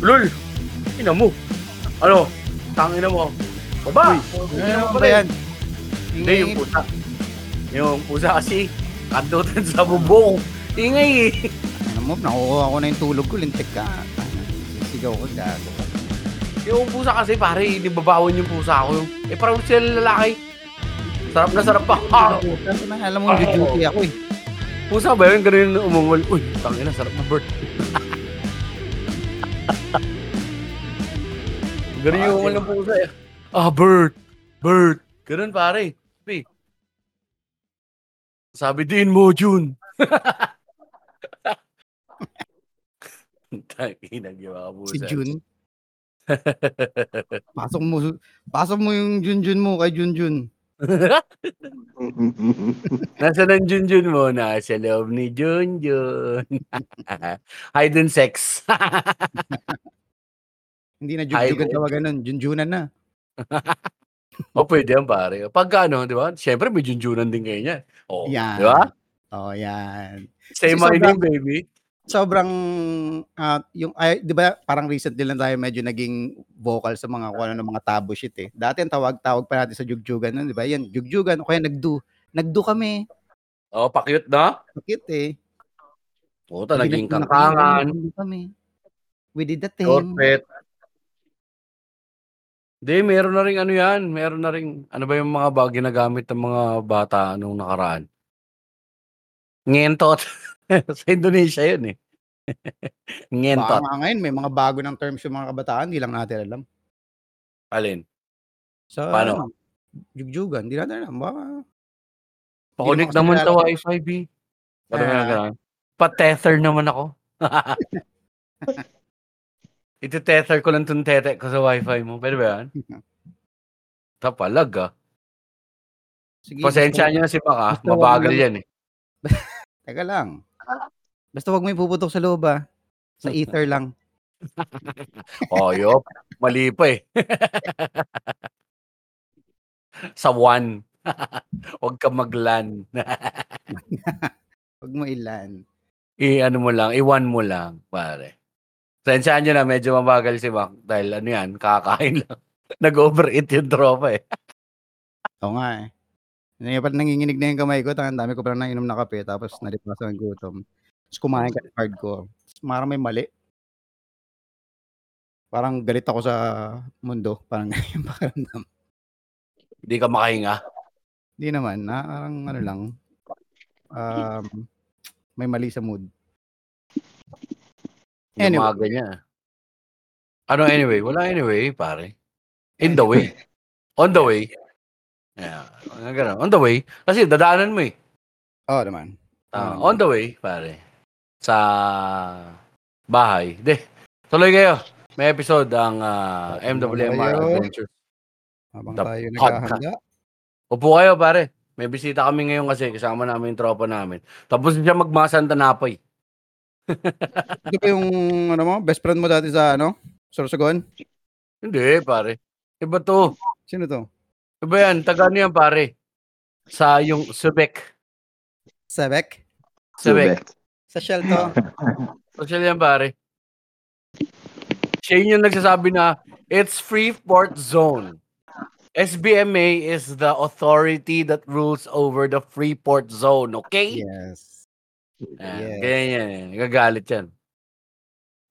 Lol! Ina mo! Ano? Tangina mo. Baba! Ano ba yan? Hindi, yung pusa. Yung pusa kasi, kandutan sa bubong. Ingay eh. Ano mo, nakukuha ko na yung tulog ko, lintik ka. Sigaw ko, gago. Yung pusa kasi pare, hindi babawan yung pusa ko. Eh parang sila lalaki. Sarap na sarap pa. Ano alam mo, duty ako eh. Pusa ba yun? Ganun yung umungol. Uy, tangina, sarap na bird. Ganun yung umungol ng pusa eh. Ah, bird. Bird. Ganun pare. Sabi. Sabi din mo, June. Tangina, giwa ka pusa. Si Jun. Pasok mo, pasok mo yung Junjun mo kay Junjun. Nasa ng Junjun mo? Nasa loob ni Junjun. Hide and sex. Hindi na Ay, Junjugan oo. tawagan nun, Junjunan na. o pwede yan pare. Pagka ano, di ba? Siyempre may Junjunan din kayo niya. O, Yan. di ba? Oh, yan. Say Kasi my sobrang- name, baby. Sobrang, ah, yung, ay, di ba, parang recently lang tayo medyo naging vocal sa mga, kung ano, ng mga tabo shit eh. Dati ang tawag-tawag pa natin sa Jugjugan nun, di ba? Yan, Jugjugan, o kaya nagdu. Nagdu kami. O, pakyut na. Bakit eh? Na kami, kankangan. nagdu kami. We did the thing. Corpet. Hindi, meron na rin ano yan. Meron na rin, ano ba yung mga bag ginagamit ng mga bata nung nakaraan? Ngentot. Sa Indonesia yun eh. Baka Ngentot. nga ngayon, may mga bago ng terms yung mga kabataan, hindi lang natin alam. Alin? Sa, Paano? ano, Jugjugan, hindi natin alam. Baka, Pakunik Hindi naman kasi sa kilala. wifi, B. Ano Ah. ganun? Pa-tether naman ako. Iti-tether ko lang itong tete ko sa wifi mo. Pwede ba yan? Tapalag ah. sige, Pasensya basta- niyo na si wag Mabagal yan eh. Teka lang. Basta wag mo ipuputok sa loob ah. Sa ether lang. Oh, yop. Mali pa eh. sa one. Huwag ka maglan. Wag mo ilan. I-ano mo lang, i-one mo lang, pare. Sensyahan nyo na, medyo mabagal si Mac. Dahil ano yan, kakain lang. Nag-overeat yung tropa eh. Oo nga eh. Hindi pa nanginginig na yung kamay ko. Tangan dami ko pa nainom na kape. Tapos nalipasan ng gutom. Tapos kumain ka hardcore. Tapos parang may mali. Parang galit ako sa mundo. Parang yung pakiramdam. Hindi ka makahinga. Hindi naman. Na, parang ano lang. Um, may mali sa mood. Yung Anyway. mga ganyan. Ano anyway? Wala anyway, pare. In the way. On the way. Yeah. Ganun. On the way. Kasi dadaanan mo eh. Oo naman. Ah, Um, on the way, pare. Sa bahay. De, tuloy kayo. May episode ang ah, MWMR. Adventures. Habang The tayo naghahanda. Upo kayo, pare. May bisita kami ngayon kasi kasama namin yung tropa namin. Tapos siya magmasang tanapay. Ito ba yung ano mo, best friend mo dati sa ano? Sorsogon? Hindi, pare. Iba to. Sino to? Iba yan. Taga ano yan, pare. Sa yung Subek. Sebek? Subek. Sa Shell to? Social yan, pare. Siya yun yung nagsasabi na, it's Freeport Zone. SBMA is the authority that rules over the Freeport Zone, okay? yes. Ayan, Yes. Ganyan yan. eh. Nagagalit yan.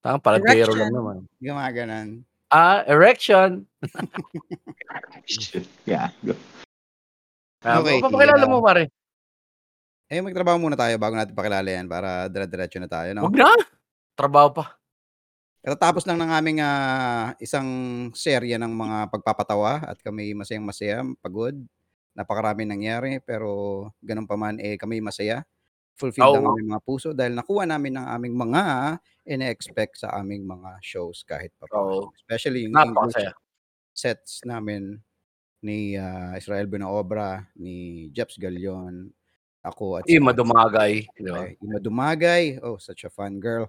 Tama, palatero lang naman. Gumaganan. Ah, erection. yeah. Ah, Okay, papakilala mo, pare. Eh, magtrabaho muna tayo bago natin pakilala yan para dire-diretso na tayo, no? Huwag na. Trabaho pa. Katatapos lang ng aming ah, isang serya ng mga pagpapatawa at kami masayang-masaya, pagod. Napakarami nangyari pero ganun pa man eh kami masaya. Fulfilled ang Oo. aming mga puso dahil nakuha namin ang aming mga ine-expect sa aming mga shows kahit pa Oo. Especially yung English sets namin ni ah, Israel Buenaobra, ni Jeps Galion, ako at Ima dumagay. Di ba? Ima Dumagay. Oh, such a fun girl.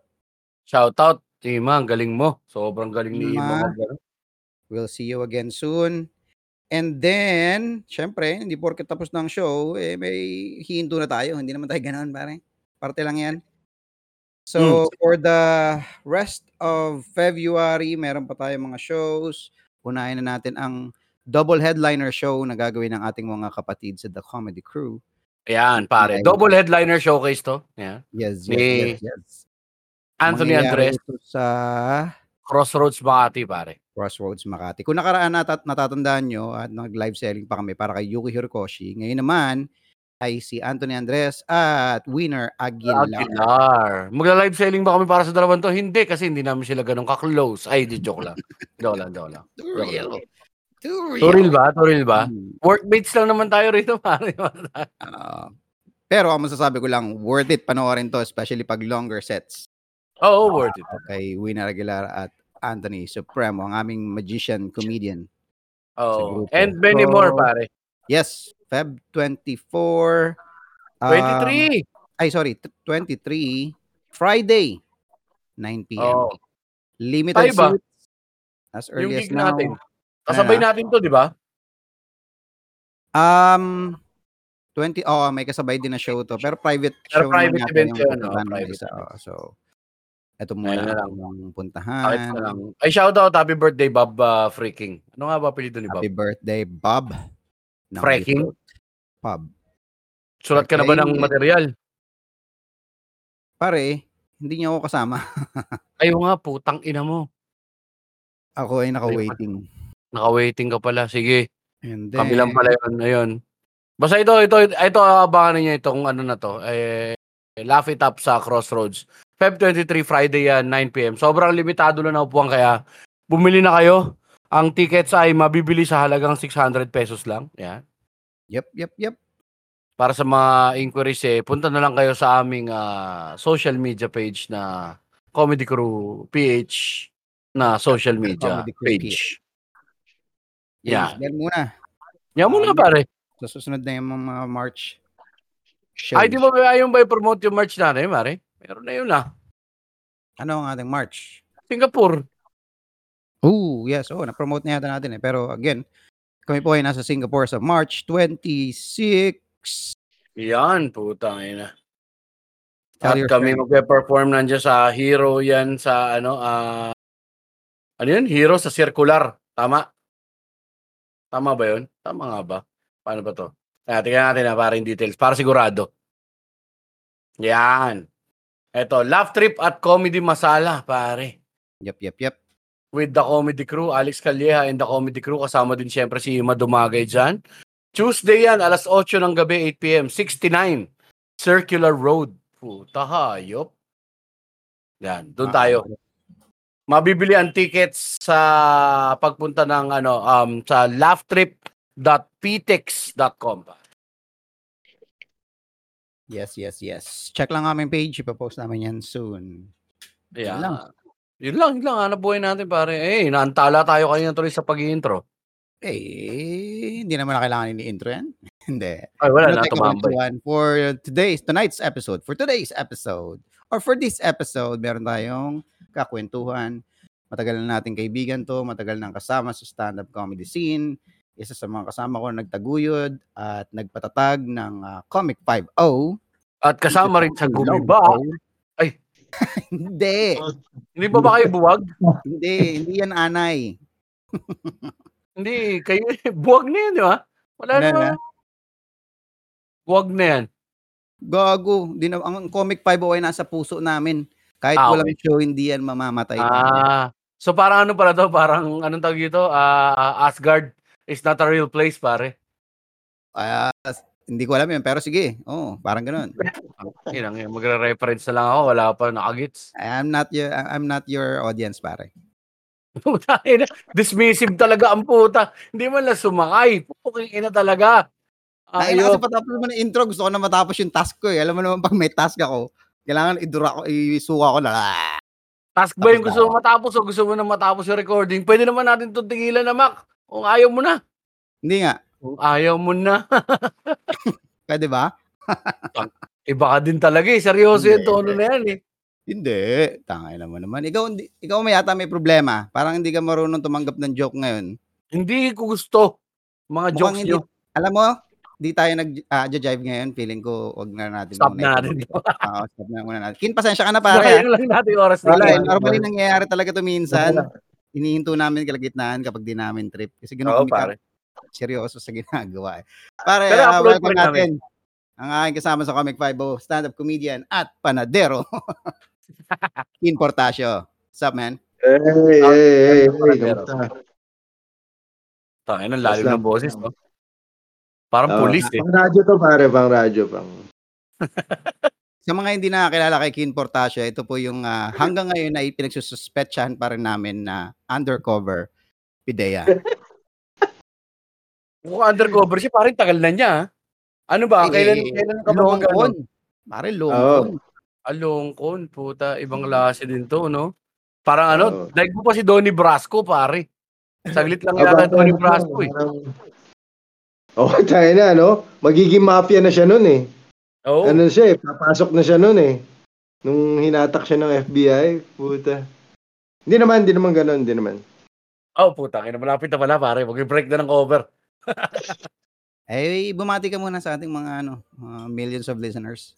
Shout out. Ima, ang galing mo. Sobrang galing ni Ima. We'll see you again soon. And then, syempre, hindi porket tapos ng show, eh, may hihinto na tayo. Hindi naman tayo ganoon, pare. Parte lang yan. So, for the rest of February, meron pa tayong mga shows. Unahin na natin ang double headliner show na gagawin ng ating mga kapatid sa The Comedy Crew. Ayan, pare. Double headliner showcase to. Ayan. Yes, yes, Ni yes, yes. Anthony Andres, sa Crossroads Makati, pare. Crossroads Makati. Kung nakaraan natat natatandaan nyo at nag-live selling pa kami para kay Yuki Hirokoshi, ngayon naman ay si Anthony Andres at Winner Aguilar. Aguilar. Magla-live selling ba kami para sa dalawang to? Hindi, kasi hindi namin sila ganun ka-close. Ay, di joke lang. joke lang, joke lang. Too real. Too Turil ba? Turil ba? Hmm. Workmates lang naman tayo rito, pare. Ah, pero ang masasabi ko lang, worth it panoorin to, especially pag longer sets. Oo, worth it. Kay Winner Aguilar at Anthony Supremo, ang aming magician comedian. Grupo. And many So, more, pare. Yes, Feb 24. um, 23. ay, sorry, t- 23. Friday, 9 p.m. Oo. Limited seats. As Yung early as gig now. natin. Kasabay Ano na? natin to, di ba? Um, 20, oh, may kasabay din na show to. Pero private Pero show private event yun, oh, ng private isa. Oh, so, eto muna na lang. ang puntahan. na lang. Ay, shout out, happy birthday, Bob uh, Freaking. Ano nga ba apelido ni Bob? Happy birthday, Bob. ng Freaking? Pub. Sulat ka na ba ng material? Pare, hindi niya ako kasama. Ayaw nga, putang ina mo. Ako ay naka-waiting. Naka-waiting ka pala. Sige, And then, pala yun. Ayun. Basta ito, ito, ito, abangan ninyo itong ano na to. Eh, Laugh It Up sa Crossroads. Feb 23, Friday yan, 9pm. Sobrang limitado lang na upuan kaya bumili na kayo. Ang tickets ay mabibili sa halagang 600 pesos lang. Yan. yep, yep, yep. Para sa mga inquiries eh, punta na lang kayo sa aming ah, social media page na Comedy Crew PH na social media Comedy Crew page. Yeah. Yan muna. Yan muna pare. Sa susunod na yung mga March shows. Ay, di ba ba yung ba promote yung merch natin, pare? Meron na yun ah. Ano ang ating March? Singapore. Oh, yes. Oh, na-promote na yata natin eh. Pero again, kami po ay nasa Singapore sa March 26. Yan, putang ina. At kami magpe-perform nandiyan sa Hero yan sa ano, ah ano yun? Hero sa Circular. Tama? Tama ba yun? Tama nga ba? Paano ba to? Ah, tingnan natin na para yung details. Para sigurado. Yan. Eto, Laugh Trip at Comedy Masala, pare. Yep, yep, yep. With the Comedy Crew, Alex Calleja and the Comedy Crew. Kasama din syempre si Ima Dumagay dyan. Tuesday yan, alas 8 ng gabi, 8pm. 69 Circular Road. Puta hayop. Yan, doon tayo. Mabibili ang tickets sa pagpunta ng ano um sa laughtrip.ptex.com. Yes, yes, yes. Check lang aming page. Ipapost namin yan soon. Yan. Yun lang. Yun lang, yun lang. Hanap buhay natin pare. Eh, naantala tayo kanina tuloy sa pag-intro. Eh, hindi naman na kailangan ini-intro yan. hindi. Ay, wala Ano na, tumambay. For today's, tonight's episode, for today's episode, or for this episode, meron tayong kakwentuhan. Matagal na nating kaibigan to, matagal nang kasama sa stand-up comedy scene. Isa sa mga kasama ko na nagtaguyod at nagpatatag ng ah, Comic 5.0. At kasama rin sa gumiba. Ay. hindi. Hindi ba ba kayo buwag? Hindi. Hindi yan anay. Hindi, kayo buwag na yan, di ba? Wala Ano naman. na? Buwag na yan. Gago. Di na, ang Comic 5.0 ay nasa puso namin. Kahit Ah, walang show, hindi yan mamamatay. Ah, so parang ano pala to? Parang anong tawag dito? Ah, Asgard is not a real place, pare. Ah, hindi ko alam yun, pero sige. Oo, parang ganun. Yan ang magre-reference na lang ako, wala pa nakagits. I'm not your I'm not your audience, pare. Puta ina, dismissive talaga ang puta. Hindi man lang sumakay. Puking ina talaga. Ay, kasi patapos mo ng intro, gusto ko na matapos yung task ko eh. Alam mo naman pag may task ako, kailangan idura ko, isuka ko na. Ah, Task ba yung gusto mo matapos o gusto mo na matapos yung recording? Pwede naman natin itong tigilan na, Mac. Kung ayaw mo na. Hindi nga. Kung ayaw mo na. Pwede ba? Iba ka din talaga eh. Seryoso yung tono na yan eh. Hindi. Tangay naman naman. Ikaw, hindi, ikaw may yata may problema. Parang hindi ka marunong tumanggap ng joke ngayon. Hindi ko gusto. Mga Mukhang jokes hindi, nyo. alam mo, di tayo nag ah, jive ngayon, feeling ko wag na natin Stop muna na natin. Oo, stop na muna natin. Kin, pasensya ka na pare, ah. Sayang lang natin yung oras Wala, eh, natin. normally nangyayari talaga 'to minsan. Inihinto namin kalagitnaan kapag di namin trip. Kasi gano'n Oo, kami pare. ka seryoso sa ginagawa, eh. Pare, Pero ah, upload welcome pa rin namin. natin ang aking kasama sa Comic 5 stand-up comedian at panadero, Kin Portasio. What's up, man? Hey, hey, hey, hey, kamusta? Tangina, ang lalim Basta- ng boses, no? Parang Oh, pulis, eh. Pang radyo to, pare, pang radyo, pang. Sa mga hindi nakakilala kay Kin Portasio, ito po yung ah, hanggang ngayon ay pinagsususpetsahan pa rin namin na undercover pideya. Mukhang undercover siya, parang tagal na niya. ah. Ano ba? Kailan, Eh, kailan ka ba mag Longkon. Pare, longkon. Alongkon, puta. Ibang klase din to, no? Parang ano, Oo. daig mo pa si Donnie Brasco, pare. Saglit lang yata Donnie Brasco, eh. Parang- Oh, tayo na, no? Magiging mafia na siya nun, eh. Oo. Ano siya, eh, papasok na siya nun, eh. Nung hinatak siya ng FBI, puta. Hindi naman, hindi naman ganun, hindi naman. Oh, puta. Kaya malapit na pala, pare. Mag-break na ng cover. Eh, bumati ka muna sa ating mga ano, mga millions of listeners.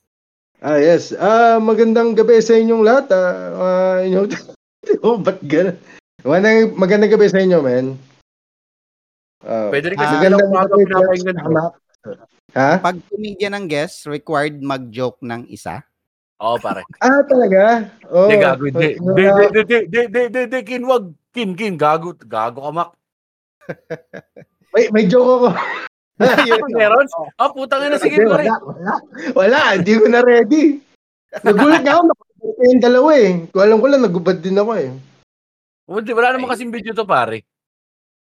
Ah, yes. Ah, magandang gabi sa inyong lahat. Ah, ah, inyong... oh, ba't ganun? Magandang, magandang gabi sa inyo, man. Ah, Pwede rin kasi Ah, silang magandang umaga ko. Tama. Ha? Pag comedian ng guest, required mag-joke ng isa. Oo, pare. Ah, talaga? Oh, Hindi, gago. Hindi, oh, hindi, hindi, hindi, hindi, hindi, hindi, hindi, kin, wag. Kin, kin, gago. Gago ka, Mak. May, may joke ako. Meron? Ah, putang ina, sige, pare. wala, wala. Wala, hindi ko na ready. Nagulat nga ako, nakapagod yung dalawa eh. Kung alam ko lang, nagubad din ako eh. Hindi, wala naman kasing video to, pare.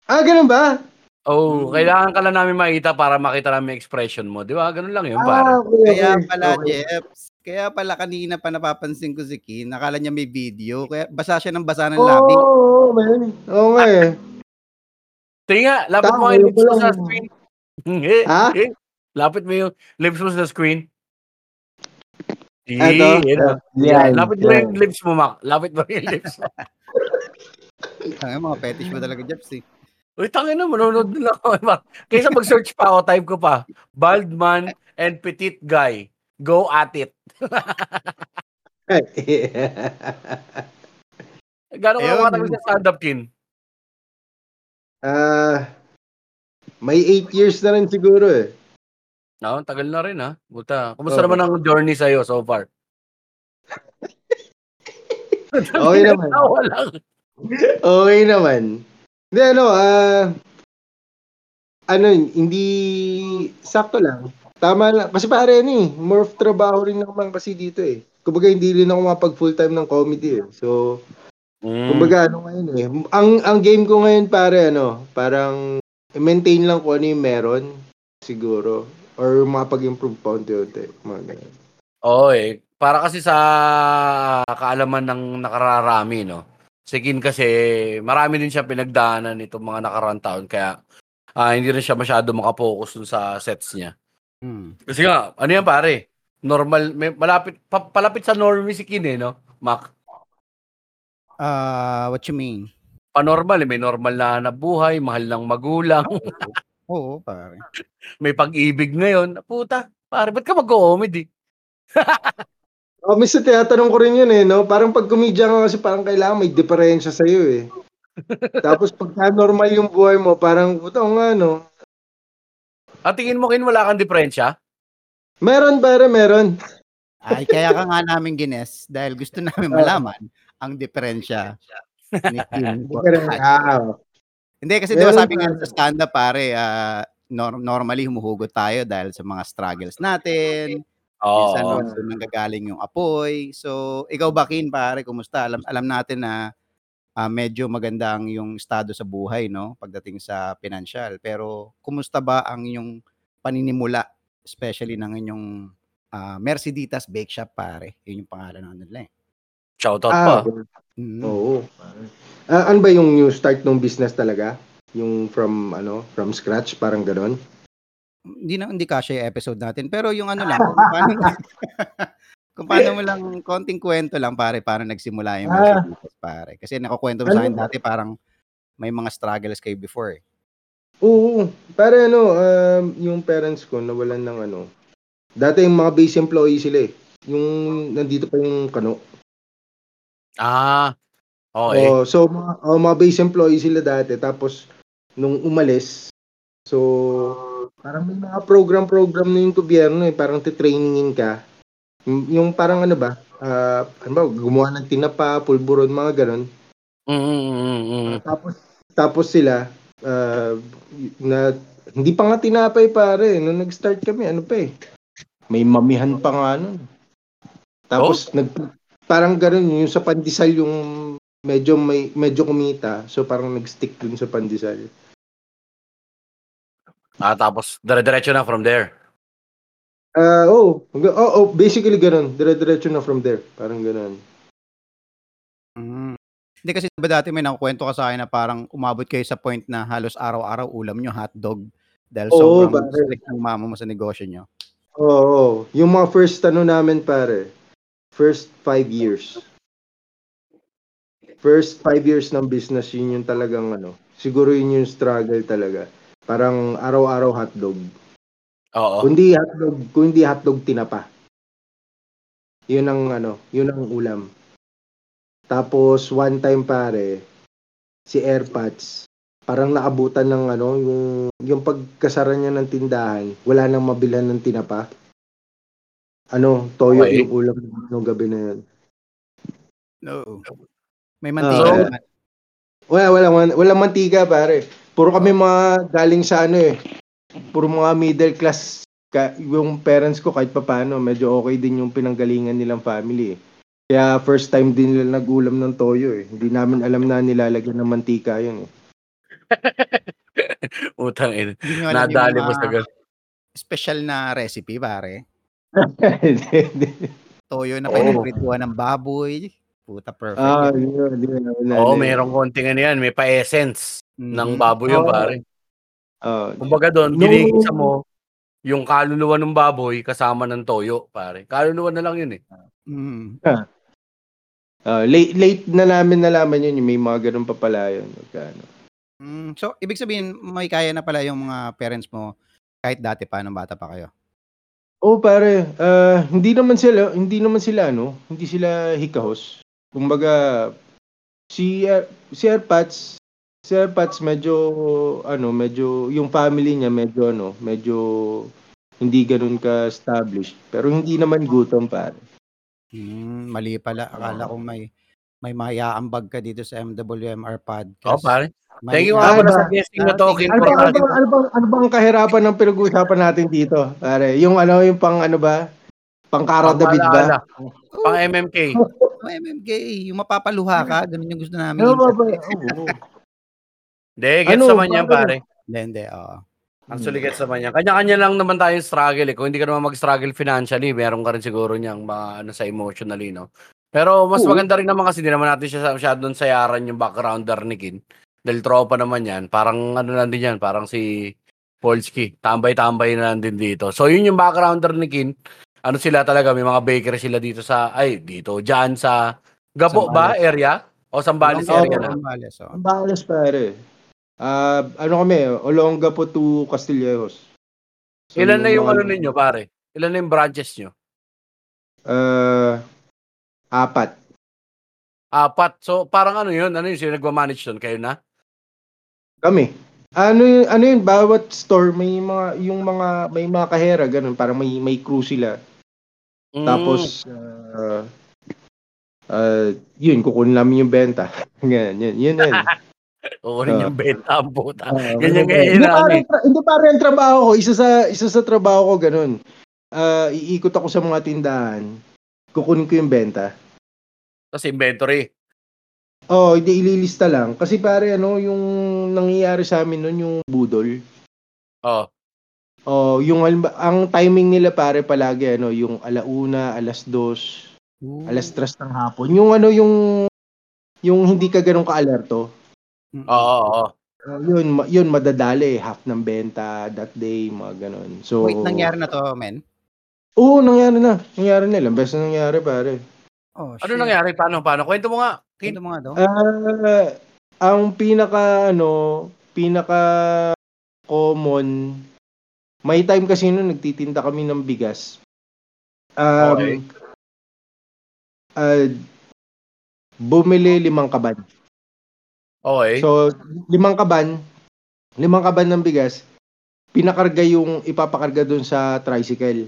Ah, ganun ba? Oh, Mm. kailangan ka lang namin makita para makita namin yung expression mo. Di ba? Ganun lang yun. Ah, okay, Kaya pala, Okay. Jeps, kaya pala kanina pa napapansin ko si Kin, nakala niya may video, kaya basa siya ng basa ng Oo, labi. oo, oo, man. Oo nga eh. Tingnan nga, lapit mo Tama, yung yun lips mo sa screen. Eh, Ha? Lapit mo yung lips mo sa screen. Eto. yun. Yan. Lapit mo yung lips mo, Mac. Lapit mo yung lips mo. Ay, mga fetish mo talaga, Jeps, eh. Uy, tangin na, manonood na lang ako. Kaysa mag-search pa ako, type ko pa. Bald man and petite guy. Go at it. Gano'n ka Ayun. matagal sa stand-up, Kin? Ah, may 8 years na rin siguro eh. No, tagal na rin, ha? Buta. Kumusta Oo. naman ang journey sa'yo so far? Okay naman. Okay naman. Hindi, ano, ah, ano, hindi, sakto lang. Tama lang. Kasi pare, ano eh, more trabaho rin naman kasi dito eh. Kumbaga, hindi rin ako mapag full time ng comedy eh. So, Mm. kumbaga, ano ngayon eh. Ang, ang game ko ngayon, pare, ano, parang, maintain lang kung ano yung meron, siguro. Or mapag-improve pa unti-unti. Mga ganyan. Oo eh. Para kasi sa kaalaman ng nakararami, no? Si Kin kasi, marami din siya pinagdaanan itong mga nakarang taon. Kaya, ah, hindi rin siya masyado makapokus dun sa sets niya. Hmm. Kasi nga, ano yan pare? Normal, may, malapit, pa, palapit sa normie si Kin eh, no? Mac. Ah, what you mean? Panormal eh. May normal na nabuhay, mahal ng magulang, Oo, pare. may pag-ibig ngayon. Puta, pare, ba't ka mag-comedy? Oh, minsan tinatanong ko rin yun eh, no? Parang pag kumedya ka kasi parang kailangan may diferensya sa'yo eh. Tapos pagka normal yung buhay mo, parang, puta oo nga, no? At tingin mo, Kin, wala kang diferensya? Meron, pare, meron. Ay, kaya ka nga namin gines dahil gusto namin malaman ang diferensya ni. Ah, Hindi, kasi di ba sabi nga sa stand-up, pare, ah, nor- normally humuhugot tayo dahil sa mga struggles natin. Minsan Oo. oh. doon nanggagaling yung apoy. So, ikaw ba, Kin, pare, kumusta? Alam, alam natin na ah, medyo maganda ang yung estado sa buhay, no? Pagdating sa financial. Pero, kumusta ba ang yung paninimula, especially ng inyong ah, Merceditas Bake Shop, pare? Yun yung pangalan ng nila eh. Shoutout pa. ah, Mm. oo. Ah, ano ba yung new start ng business talaga? Yung from, ano, from scratch, parang ganon? Hindi na hindi yung episode natin, pero yung ano lang, kung paano, kung paano mo lang konting kwento lang pare, paano nagsimula yung Ah. Pare. Kasi nakukwento mo sa akin Ano? dati parang may mga struggles kayo before eh. Oo, pare ano, um, yung parents ko nawalan ng ano. Dati yung mga base employee sila eh. Yung nandito pa yung kano. Ah, okay. Oh, so mga, oh, mga base employee sila dati tapos nung umalis so parang may mga program-program na yung gobyerno eh, parang titrainingin ka. Yung, yung parang ano ba, ah, ano ba, gumawa ng tinapa, pulburon, mga ganon. Mm, mm, mm, mm. Tapos tapos sila ah, na hindi pa nga tinapay pare nung nag-start kami ano pa eh. May mamihan pa nga nun. Tapos nag parang ganoon yung sa pandesal yung medyo may medyo kumita so parang nag-stick dun sa pandesal. Ah, tapos dire-diretso na from there. Ah, oh, hanggang- oh, oh, basically ganoon. Dire-diretso na from there. Parang ganoon. Mm. Hindi kasi ba dati may nakukwento ka sa akin na parang umabot kayo sa point na halos araw-araw ulam nyo hotdog dahil Oo, sobrang pare. strict ng mama mo sa negosyo nyo. Oo, oh, yung mga first ano namin pare. First five years. First five years ng business, yun yung talagang ano. Siguro yun yung struggle talaga. Parang araw-araw hotdog. Oo. Kundi hotdog, kundi hotdog tinapa. Yun ang ano, yun ang ulam. Tapos one time pare, si Airpods, parang naabutan ng ano, yung yung pagkasara niya ng tindahan, wala nang mabilan ng tinapa. Ano, toyo Okay. yung ulam ng gabi na yun. No. May mantika Ah. naman. Wala, wala, wala, wala mantika pare. Puro kami mga galing sa ano eh. Puro mga middle class. Ka, yung parents ko kahit papano, medyo okay din yung pinanggalingan nilang family eh. Kaya first time din nila nag-ulam ng toyo eh. Hindi namin alam na nilalagyan ng mantika yun eh. Utang yung Nadali mo sa ganun. special na recipe, pare. Toyo na pinaprituan ng baboy. Puta, perfect. ah, yan. yun, na namin Oo, mayroong konting ano yan. May pa-essence ng Mhm. baboy yun, Oo. pare. Ah, Kumbaga doon, ginigisa mo yung kaluluwa ng baboy kasama ng toyo, pare. Kaluluwa na lang yun eh. Mhm. ah, late, late na namin nalaman yun. yung May mga ganun pa pala yun. Magkano. Mm, so, ibig sabihin, may kaya na pala yung mga parents mo kahit dati pa, nung bata pa kayo. Oh, pare, ah, hindi naman sila, hindi naman sila ano, hindi sila hikahos. Kumbaga si Air- si Airpods, si Airpods medyo ano, medyo yung family niya medyo ano, medyo hindi ganun ka established, pero hindi naman gutom pare. Hmm, mali pala. Akala ko may may mayaambag ka dito sa MWMR podcast. Oo, pare. Mali Thank you na. nga pala sa guesting na to. Ah, King Ano bang, ano bang, ano bang, ano bang kahirapan ng pinag-uusapan natin dito? Pare, yung ano, yung pang ano ba? Pang Kara David ba? Pang Pang MMK. Oh, MMK, yung mapapaluha ka, ganun yung gusto namin. Ano ba ba? Oo. Hindi, gets Ano, naman yan, pare? Hindi, hindi, oo. Actually, gets naman yan. Kanya-kanya lang naman tayong struggle eh. Kung hindi ka naman mag-struggle financially, meron ka rin siguro niyang mga ano sa emotionally, no? Pero mas Oo. maganda rin naman kasi hindi naman natin siya masyadong sayaran yung backgrounder ni Kin. Dahil tropa naman yan. Parang ano lang din yan, parang si Polski. Tambay-tambay na lang din dito. So yun yung backgrounder ni Kin. Ano sila talaga, may mga bakery sila dito sa, ay, dito, dyan sa Gabo ba Sambales. area? O Sambales Oo. area na? Sambales, oo. Ang balas pare. Ah, ano kami, Olonga po to Castillejos. So, Ilan na yung ano ninyo, pare? Ilan na yung branches nyo? Ah, apat. Apat. So, parang ano yun? Ano yun? Sino nagmamanage doon? Kayo na? Kami. Ano yun, ano yun, bawat store may mga yung mga may mga kahera ganun, parang may may crew sila. Mm. Tapos ah ah, yun kukunin namin yung benta. Ganyan, yun, yun, yun. Kukunin Ah. yung benta ang puta. Ah, Ganyan ngayon Hindi tra- hindi parang yung trabaho ko, isa sa isa sa trabaho ko ganun. Ah, iikot ako sa mga tindahan. Kukunin ko yung benta. Tapos inventory. Oh, hindi ililista lang kasi pare ano yung nangyayari sa amin noon yung budol. Oh. Oh, yung ang timing nila pare palagi ano, yung alauna, alas dos, Ooh. alas tres ng hapon. Yung ano yung yung hindi ka ganun ka-alerto. Oo, oo, oo. Uh, yun, ma- yun madadali half ng benta that day, mga ganun. So Wait, nangyari na to, men? Oo, nangyari na. Nangyari na. Ilang beses na nangyari, pare. Oh, Ano nangyari? Paano? Paano? Kwento mo nga. Ito mga daw. Ah, ang pinaka ano, pinaka common. May time kasi noon nagtitinda kami ng bigas. Um, Okay. ah, bumili limang kaban. Okay. So, limang kaban, limang kaban ng bigas, pinakarga yung ipapakarga doon sa tricycle.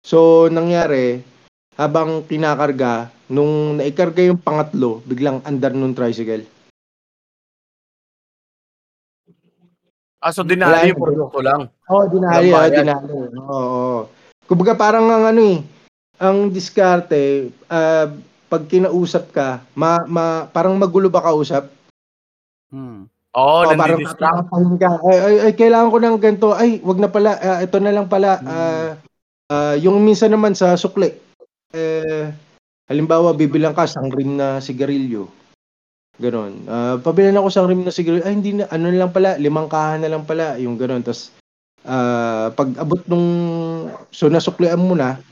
So, nangyari, habang kinakarga, nung naikarga yung pangatlo, biglang andar nung tricycle. Ah, so dinali yung produkto lang. Oo, oh, dinali, oh, dinali. Oo, oo. Kumbaga parang ang ano eh, ang diskarte, ah, pag kinausap ka, ma, ma, parang magulo ba kausap? Hmm. Oo, Oo, parang ka. Ay, ay, ay, kailangan ko ng ganito. Ay, wag na pala. Ah, ito na lang pala. Hmm. Ah, ah, yung minsan naman sa sukli. Eh, halimbawa, bibilang ka sang rim na sigarilyo. Ganon. Ah, pabilan ako sang rim na sigarilyo. Ay, hindi na. Ano na lang pala. Limang kahan na lang pala. Yung ganon. Tapos, ah, pag abot nung... So, nasuklian mo na.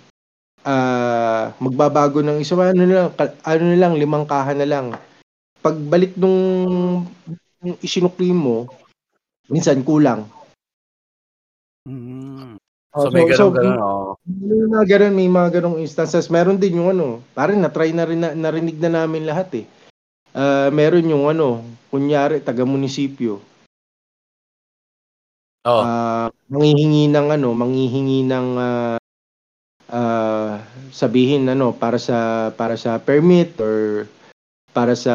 ah, magbabago ng isa. Ano na lang. Ano na lang. Limang kahan na lang. Pagbalik nung yung isinukli mo, minsan kulang. Hmm. So, may ganun, ganun, oo. May mga ganun, may mga ganung instances. Meron din yung ano, parang na-try na rin, na, narinig na namin lahat eh. Ah, meron yung ano, kunyari, taga-munisipyo. Oo. Ah, manghihingi ng ano, manghihingi ng ah, ah, sabihin ano para sa para sa permit or para sa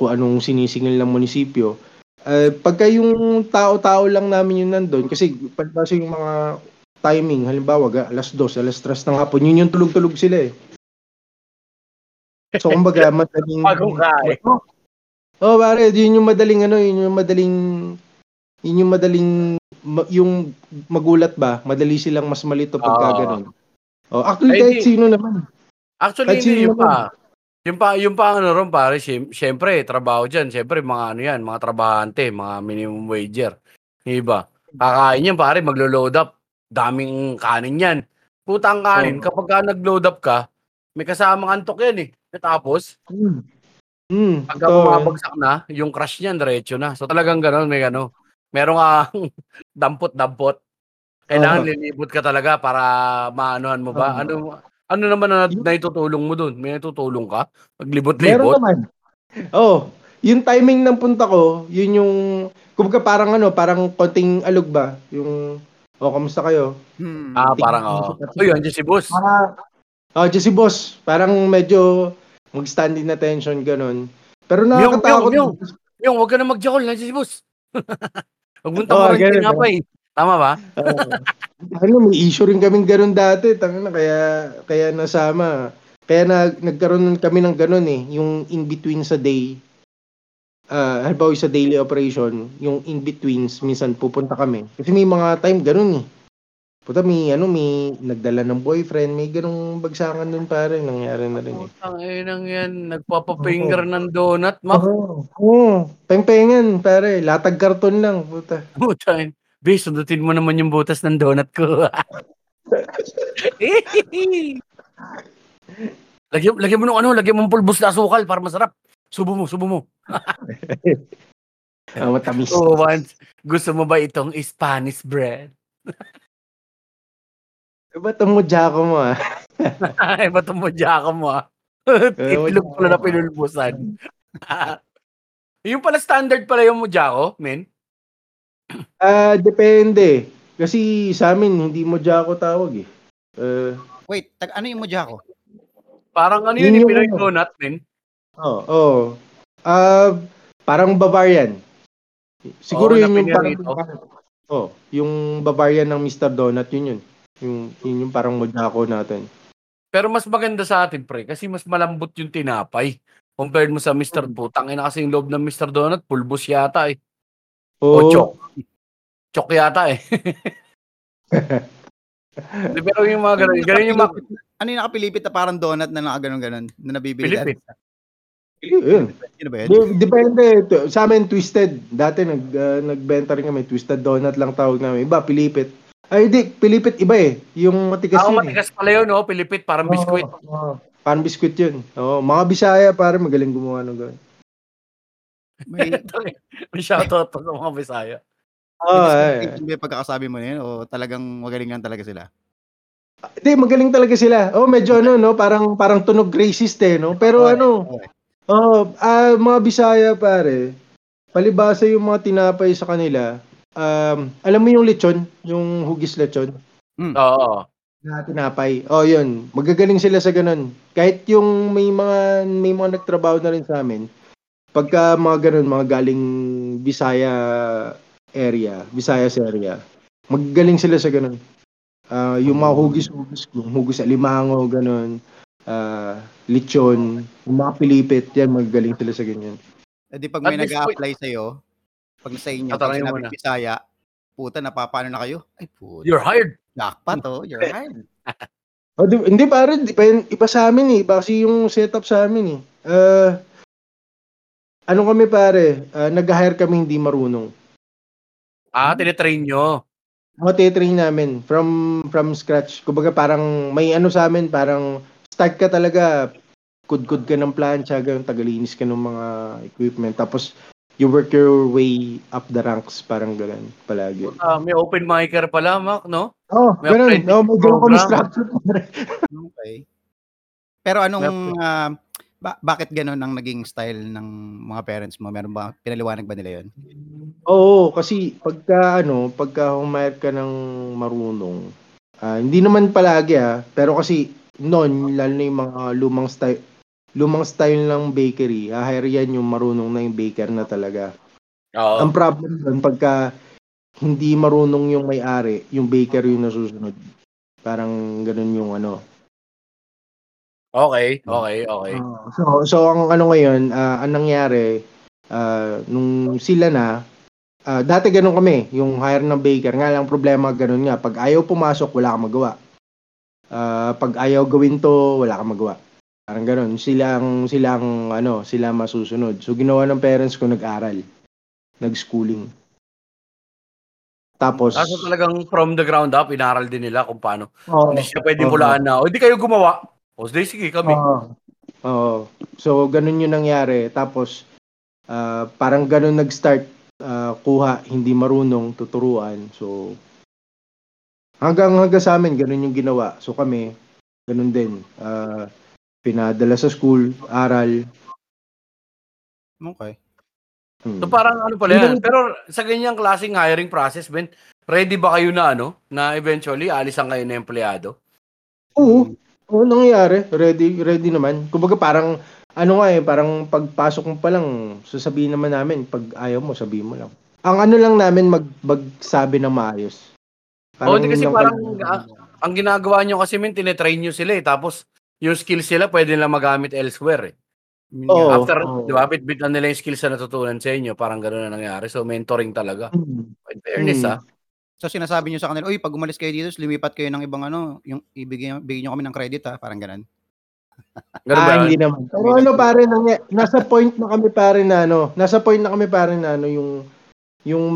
kung anong sinisingil ng munisipyo. Eh, pagka yung tao-tao lang namin yun nandun, kasi palibasa yung mga timing, halimbawa, alas 2, alas 3 ng hapon, yun yung tulog-tulog sila eh. So, kumbaga, madaling... Bagong kain. Oh, pare, yun yung madaling ano, yun yung madaling yun yung madaling ma- yung magulat ba, madali silang mas malito pagka Oo. ganun. Oh, actually Ay, kahit di- sino naman. Actually, Kahit sino yung pa. Yung pa, yung pa ano ron, pare, syem- syempre, trabaho dyan. Syempre, mga ano yan, mga trabahante, mga minimum wager. Iba. Kakain yan, pare, maglo-load up. Daming kanin yan. Putang kanin, Oo. kapag ka nag-load up ka, may kasamang antok yan eh. Tapos, Mm. Mm, pagka yan. bumabagsak na, yung crush niyan, diretso na. So talagang gano'n, may ano. Meron kang dampot-dampot. Kailangan Oo. lilibot ka talaga para maanuhan mo ba? Oo. Ano ano naman na naitutulong mo doon? May natutulong ka? Meron Maglibot-libot? naman. Oh, yung timing ng punta ko, yun yung kumbaga parang ano, parang konting alog ba? Yung oh, kamusta kayo? Hmm. Ah, parang. Oh. Uy, andiyan si boss. Ah, oh, si boss, parang medyo mag-standing attention ganun. Pero nakakatakot. yung, Yung, huwag ka na mag-jackal, nandiyan si boss. Huwag mong tamaran ganun, tinapay. Tama ba? Ah, ano, may issue rin kaming ganun dati. Tangina, kaya, kaya nasama. Kaya na, nagkaroon kami ng ganun eh. Yung in-between sa day. Ah, halimbawa sa daily operation, yung in-betweens, minsan pupunta kami. Kasi may mga time ganun eh. Puta, may, ano, may nagdala ng boyfriend, may ganung bagsakan dun pare, nangyari na rin eh. Putang inang yan, nagpapapinger ng donut, ma. Oo, oh, peng-pengan, pare. Latag karton lang, puta. Putain. Be, sundutin mo naman yung butas ng donut ko. lagyan, lagyan mo ng ano, lagyan mo ng pulbos na asukal para masarap. Subo mo, subo mo. Ah, matamis. So, once, gusto mo ba itong Spanish bread? Ba't mudya ko mo ah? Ay, ba't mo ka mo ah? Eh, Itlog pala na ako. pinulbusan. yung pala standard pala yung mudya ko, men. Ah, depende. Kasi sa amin, hindi mo ako tawag eh. Uh, Wait, tag ano yung mudya ko? Parang ano Yun yun, yung Pinoy ano. donut, men. oh, oh. Ah, parang Bavarian. Oo, Siguro na yun yung parang. Oh, yung Bavarian ng Mr. Donut, yun yun. Yung, yun yung parang mudako natin. Pero mas maganda sa atin, pre, kasi mas malambot yung tinapay. Compared mo sa Mr. Putang ina kasi yung loob ng Mr. Donut, pulbos yata eh. O Oh, chok. Chok yata eh. Di, Pero yung mga ganun, ganun yung mga Ano yung nakapilipit na parang donut na nakaganon-ganon na nabibili Pilipit. yun. Yun ba yun? De- depende. To- Sa amin, twisted. Dati, nag, ah, nagbenta rin kami. Twisted donut lang tawag namin. Iba, pilipit. Ay, di. Pilipit iba eh. Yung matigas Ako yun eh. matigas pala yun, no? Pilipit, parang biskwit. Oo, oo. Parang biskwit yun. Oo, mga Bisaya, pare, magaling gumawa ng gano'n. May, May shoutout pa sa mga Bisaya. Oo, May eh. discrimination ba yung pagkakasabi mo na yun o talagang magaling lang talaga sila? Hindi, magaling talaga sila. Oh, medyo ano, no? Parang, parang tunog racist eh, no? Pero Okay, ano, okay. oh, ah, mga Bisaya pare, palibasa yung mga tinapay sa kanila. Um, alam mo yung lechon, yung hugis lechon Oo. na tinapay. Oh, yun. Magagaling sila sa ganun. Kahit yung may mga may mga nagtrabaho na rin sa amin. Pagka mga ganun, mga galing Bisaya area, Visayas area. Magagaling sila sa ganun. Ah, yung mga hugis-hugis, yung hugis alimango, ganun. Ah, lechon, yung mga pilipit, yan magagaling sila sa ganyan. Eh di pag may nag-a-apply sa'yo, pag sa inyo, pag sinabi na. Bisaya, puta, napapano na kayo? Ay, puta. You're hired. Jackpot, oh. You're hired. Oh, di, hindi pare, di iba sa amin eh. Iba kasi yung setup sa amin eh. Ah, ano kami pare, Ah, nag-hire kami hindi marunong. Ah, tinitrain nyo. Mga train namin from from scratch. Kumbaga parang may ano sa amin, parang start ka talaga, kudkud ka ng plancha, ganun, tagalinis ka ng mga equipment. Tapos you work your way up the ranks, parang ganun palagi. Ah, may open micer pala, Mac, no? Oh, May ganun. Oh, may ganun kami structure. Okay. Pero anong, ah, ba- bakit ganun ang naging style ng mga parents mo? Meron ba, pinaliwanag ba nila yun? Oo, kasi pagka ano, pagka humayar ka ng marunong, ah, hindi naman palagi ah, pero kasi noon, lalo na yung mga lumang style, lumang style ng bakery, hire yan yung marunong na yung baker na talaga. Oo. Ang problem doon, pagka hindi marunong yung may-ari, yung baker yung nasusunod. Parang ganun yung ano. Okay, okay, okay. Oo. so, so ang ano ngayon, ah, ang nangyari, ah, nung sila na, ah, dati ganun kami, yung hire ng baker, nga lang problema ganun nga, pag ayaw pumasok, wala kang magawa. Ah, pag ayaw gawin to, wala kang magawa. Parang ganun, silang, silang, ano, sila masusunod. So, ginawa ng parents ko, nag-aral. Nag-schooling. Tapos, Ah, so talagang from the ground up, inaral din nila kung paano. Oo. Hindi siya pwedeng Oo. hulaan na, o hindi kayo gumawa. O di, sige kami. Oo. Oo. So, ganun yung nangyari. Tapos, ah, parang ganun nag-start. ah, kuha, hindi marunong, tuturuan. So, hanggang hanggang sa amin, ganun yung ginawa. So, kami, ganun din. Ah, pinadala sa school, aral. Okay. Hmm. So parang ano pala yan. Pero sa ganyang klaseng hiring process, Ben, ready ba kayo na ano, na eventually alisan kayo na empleyado? Oo. Oo, nangyayari. Ready, ready naman. Kumbaga parang, ano nga eh, parang pagpasok mo pa lang, sasabihin naman namin, pag ayaw mo, sabihin mo lang. Ang ano lang namin, mag, magsabi ng maayos. Oo, di kasi ang parang, kailangan. Ang ginagawa nyo kasi, men, tinetrain nyo sila eh. Tapos, yung skills sila pwede nila magamit elsewhere eh. Oo, After, oo. di ba, bit-bit na nila yung skills na natutunan sa inyo, parang gano'n na nangyari. So, mentoring talaga. Hmm. In fairness, Hmm. ah. So sinasabi niyo sa kanila, uy, pag umalis kayo dito, lumipat kayo ng ibang ano, yung ibigay, bigyan niyo kami ng credit ha, parang ganun. Ganun ba ah, hindi naman. Pero ano pare, nangy- nasa point na kami pare na ano, nasa point na kami pare na ano, yung, yung,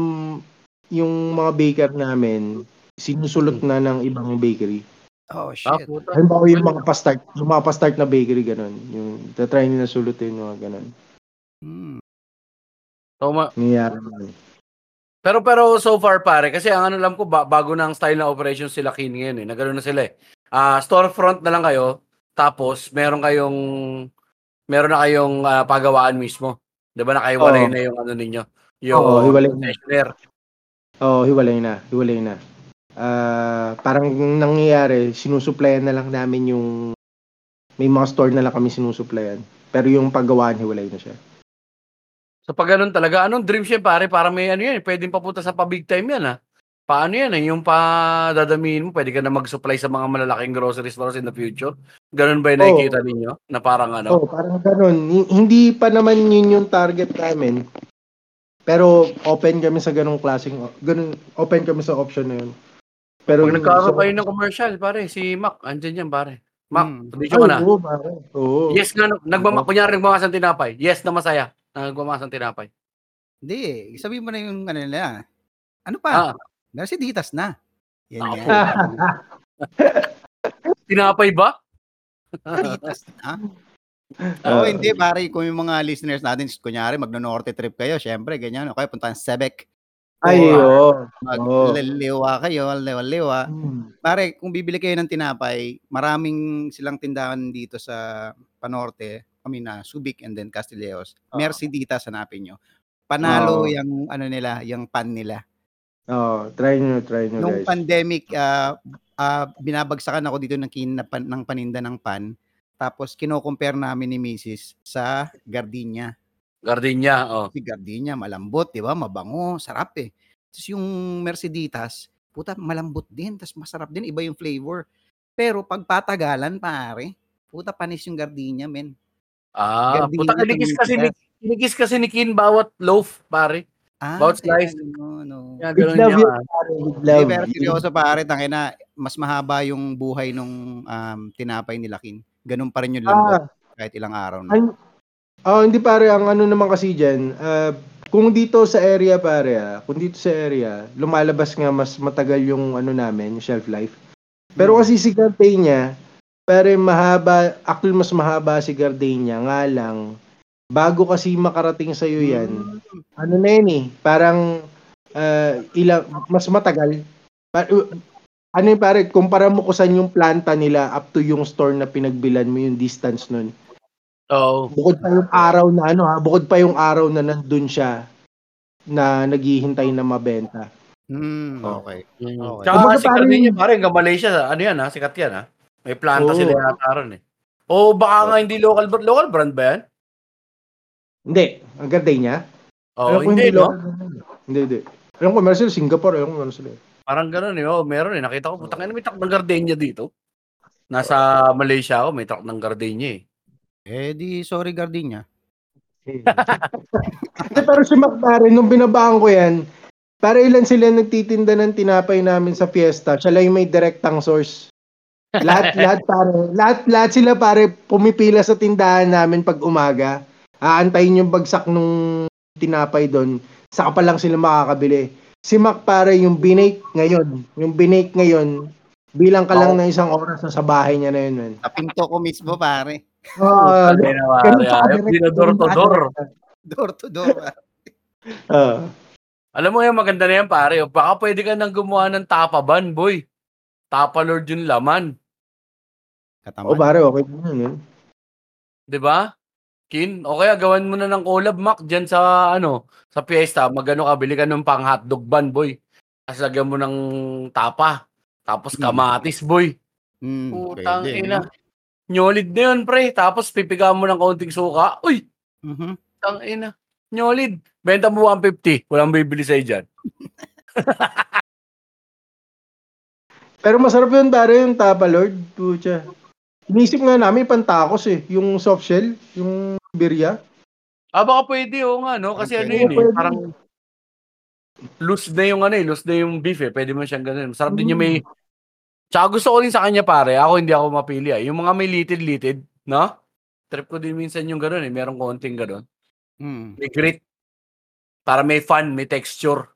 yung mga baker namin, sinusulot na ng ibang bakery. Oh, Ah, shit. puta. Halimbawa yung mga pa-start, yung mga pa-start na bakery, ganun. Yung tatry nila sulutin, mga ganun. Hmm. So, ma- Nangyayari naman. Pero pero so far pare kasi ang ano alam ko ba, bago na ang style na operation sila kin ngayon eh. Na gano'n na sila eh. Ah, storefront na lang kayo tapos meron kayong meron na kayong ah, pagawaan mismo. 'Di ba nakaiwalay Oo. na yung ano ninyo? Yung Oo, hiwalay na. Oo, hiwalay na. Hiwalay na. Ah, parang nangyayari, sinusuplayan na lang namin yung may mga store na lang kami sinusuplayan. Pero yung paggawaan, hiwalay na siya. So pag ganun talaga, anong dream siya pare? Para may ano yan, pwedeng papunta sa pa big time yan ah. Paano yan eh? Yung pa dadamihin mo, pwede ka na mag-supply sa mga malalaking grocery stores in the future. Ganun ba yung Oo. nakikita ninyo? Na parang ano? Oh, parang ganun. Hi- Hindi pa naman yun yung target namin. Pero open kami sa ganung klaseng ganun open kami sa option na yun. Pero Pag yung- nagkaroon kayo ng commercial, pare, si Mac, andyan yan, pare. Mac, Hmm. mm. ka na. Oo, pare. Oo. Yes nga, no, nagmama, kunyari nagmamas ng tinapay. Yes na masaya. na Nagmamas ng tinapay. Hindi, sabihin mo na yung ano nila. Ano pa? Ah, Nasa ditas na. Yan Ah, yan. tinapay ba? ditas na. Ah. Oo, hindi pare, kung yung mga listeners natin, kunyari magno-norte trip kayo, syempre ganyan, okay, punta ng Sebek. Ay, oo. Oo. Magliliwa kayo, liwa-liwa. Hmm. Pare, kung bibili kayo ng tinapay, maraming silang tindahan dito sa Panorte, kami na Subic and then Castilleos. Oo. Mercedita hanapin nyo. Panalo Oo. yung ano nila, yung pan nila. Oo, try nyo, try nyo Nung guys. pandemic, ah ah, binabagsakan ako dito ng, kin, pan- ng paninda ng pan. Tapos kino-compare namin ni Mrs. sa Gardenia. Gardenia, oh. Si Gardenia, malambot, di ba? Mabango, sarap eh. Tapos yung Merceditas, puta, malambot din, tapos masarap din, iba yung flavor. Pero pag patagalan, pare, puta, panis yung Gardenia, men. Ah, Gardenia puta kinikis kasi ni kinikis kasi ni Kin bawat loaf, pare. Ah, Bawat slice. ano, no. Yan, ganun love niya. ah. pare, love. pero seryoso pare, tangina, mas mahaba yung buhay nung um, tinapay ni Lakin. Ganun pa rin yung lambot Ah, kahit ilang araw na. Oh, hindi pare, ang ano naman kasi dyan, ah, kung dito sa area pare, ah, kung dito sa area, lumalabas nga mas matagal yung ano namin, yung shelf life. Pero Hmm. kasi si Gardenia, pare mahaba, actually mas mahaba si Gardenia, nga lang, bago kasi makarating sa iyo yan, Hmm. ano na yun eh, parang ah, ilang, mas matagal. Pa- uh, ano yung pare, kumpara mo kung saan yung planta nila up to yung store na pinagbilan mo yung distance nun. Oo. Bukod pa yung araw na ano ha, bukod pa yung araw na nandun siya na naghihintay na mabenta. Hmm, Oh. okay. Mm. Okay. Tsaka Kumbaga si parang- Gardenia, pare, hanggang Malaysia, ano yan ha, sikat yan ha. May planta Oo. sila yata ron eh. O baka nga hindi local brand, local brand ba yan? Hindi, ang ganda niya. Oo, hindi, no? Hindi, hindi. Alam ko, meron sila Singapore, alam ko meron sila. Parang ganun eh. Oh, meron eh. Nakita ko, putang ina, may truck ng Gardenia dito. Nasa Malaysia ako, may truck ng Gardenia eh. Eh di, sorry Gardenia. Hindi, pero si McLaren, nung binabaan ko yan, para ilan sila nagtitinda ng tinapay namin sa fiesta, siya lang yung may direktang source. lahat, lahat pare, lahat, lahat sila pare pumipila sa tindahan namin pag umaga. Aantayin yung bagsak nung tinapay doon. Saka pa lang sila makakabili. Si Mac pare yung binake ngayon, yung binake ngayon, bilang ka lang Oo. ng isang oras na sa bahay niya na yun, man. Sa pinto ko mismo, pare. Oh, direct- Dinodor to door. Door to door. Ah. Alam mo yan, maganda na yan, pare. O, Baka pwede ka nang gumawa ng tapaban, boy. Tapa Lord yung laman. Kataman. oh, pare, okay din yun. yun. 'Di ba? Kin, o kaya gawan mo na ng collab, Mac, dyan sa, ano, sa fiesta. Magano ka, bili ka ng pang hotdog ban, boy. Tapos lagyan mo ng tapa. Tapos Hmm. kamatis, boy. Hmm, Putang ina. Nyolid na yun, pre. Tapos pipiga mo ng kaunting suka. Uy, Mhm. tang ina. Nyolid. Benta mo 150. Walang bibili sa'yo dyan. Pero masarap yun, pare, yung Tapa Lord. Pucha. Inisip nga namin pantacos eh. Yung soft shell, yung birya. Ah, baka pwede, oo nga, no? Kasi ano Pwede, yun eh, pwede. parang loose na yung ano eh, loose na yung beef eh. Pwede mo siyang ganun. Masarap din yung may... Tsaka gusto ko din sa kanya pare, ako hindi ako mapili ah. Yung mga may litid-litid, no? Trip ko din minsan yung ganun eh, merong konting ganun. Hmm. May grit. Para may fun, may texture.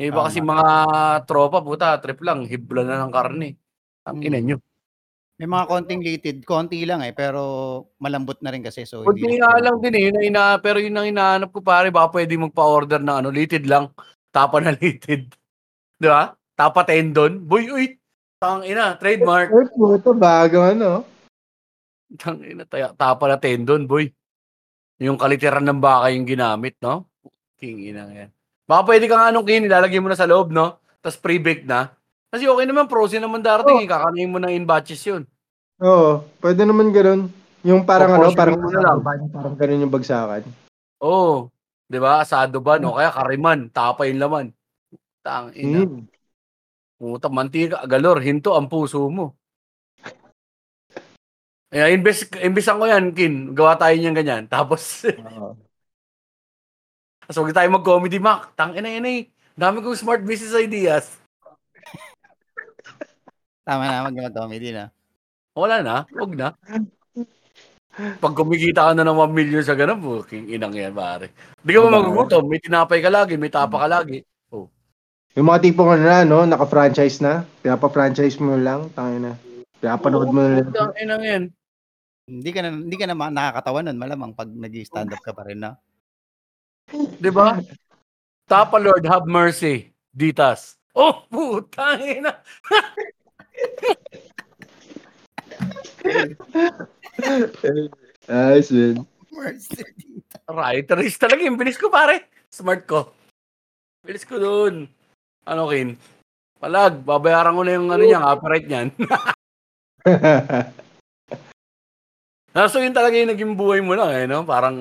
Eh, iba Tama. kasi mga tropa, puta, trip lang, hibla na ng karne. Ang ina Hmm. nyo. May mga konting litid, konti lang eh, pero malambot na rin kasi. So, Kunti nga lang din eh, yun ang ina, pero yun ang inaanap ko pare, baka pwede magpa-order ng ano, litid lang. Tapa na litid. Di ba? Tapa tendon. Boy, uy, tang ina, trademark. Ay, puto, bago ano. Tang ina, taya, tapa na tendon, boy. Yung kaliteran ng baka yung ginamit, no? King ina yan. Baka pwede ka nga anong kin, ilalagay mo na sa loob, no? Tapos pre-bake na. Kasi okay naman, frozen naman darating, Oh. eh. kakanayin mo na in batches yun. Oo, pwede naman ganun. Yung parang ano, Proportion parang mo na lang. parang ganun yung bagsakan. Oo. Oh, di ba? Asado ba, no? Kaya kariman, tapa yung laman. Tang ina. Mm. Puta, mantika, galor, hinto ang puso mo. Kaya imbes, imbesan ko yan, Kin. Gawa tayo niyan ganyan. Tapos, Oo. tapos huwag tayo mag-comedy, Mac. Tang ina, ina, eh. Dami kong smart business ideas. Tama na, mag-comedy na. Wala na, huwag na. Pag kumikita ka na ng 1 million sa ganun, booking inang yan, pare. Di ka Diba? magugutom. May tinapay ka lagi, may tapa ka lagi. Yung mga tipong ano na, no, naka-franchise na. Pinapa-franchise mo lang, tangin na. Pinapanood mo na lang. Tang inang yan. Hindi ka na, hindi ka na nakakatawa nun, malamang pag nag-stand up ka pa rin, no? Di ba? Tapa Lord, have mercy. Ditas. Oh, putang ina. Ayos, man. Mercy. Writerist talaga yung bilis ko, pare. Smart ko. Bilis ko dun. Ano, Kin? Palag, babayaran ko na yung ano niya, copyright niyan. Ah, so yun talaga yung naging buhay mo lang, eh, no? Parang,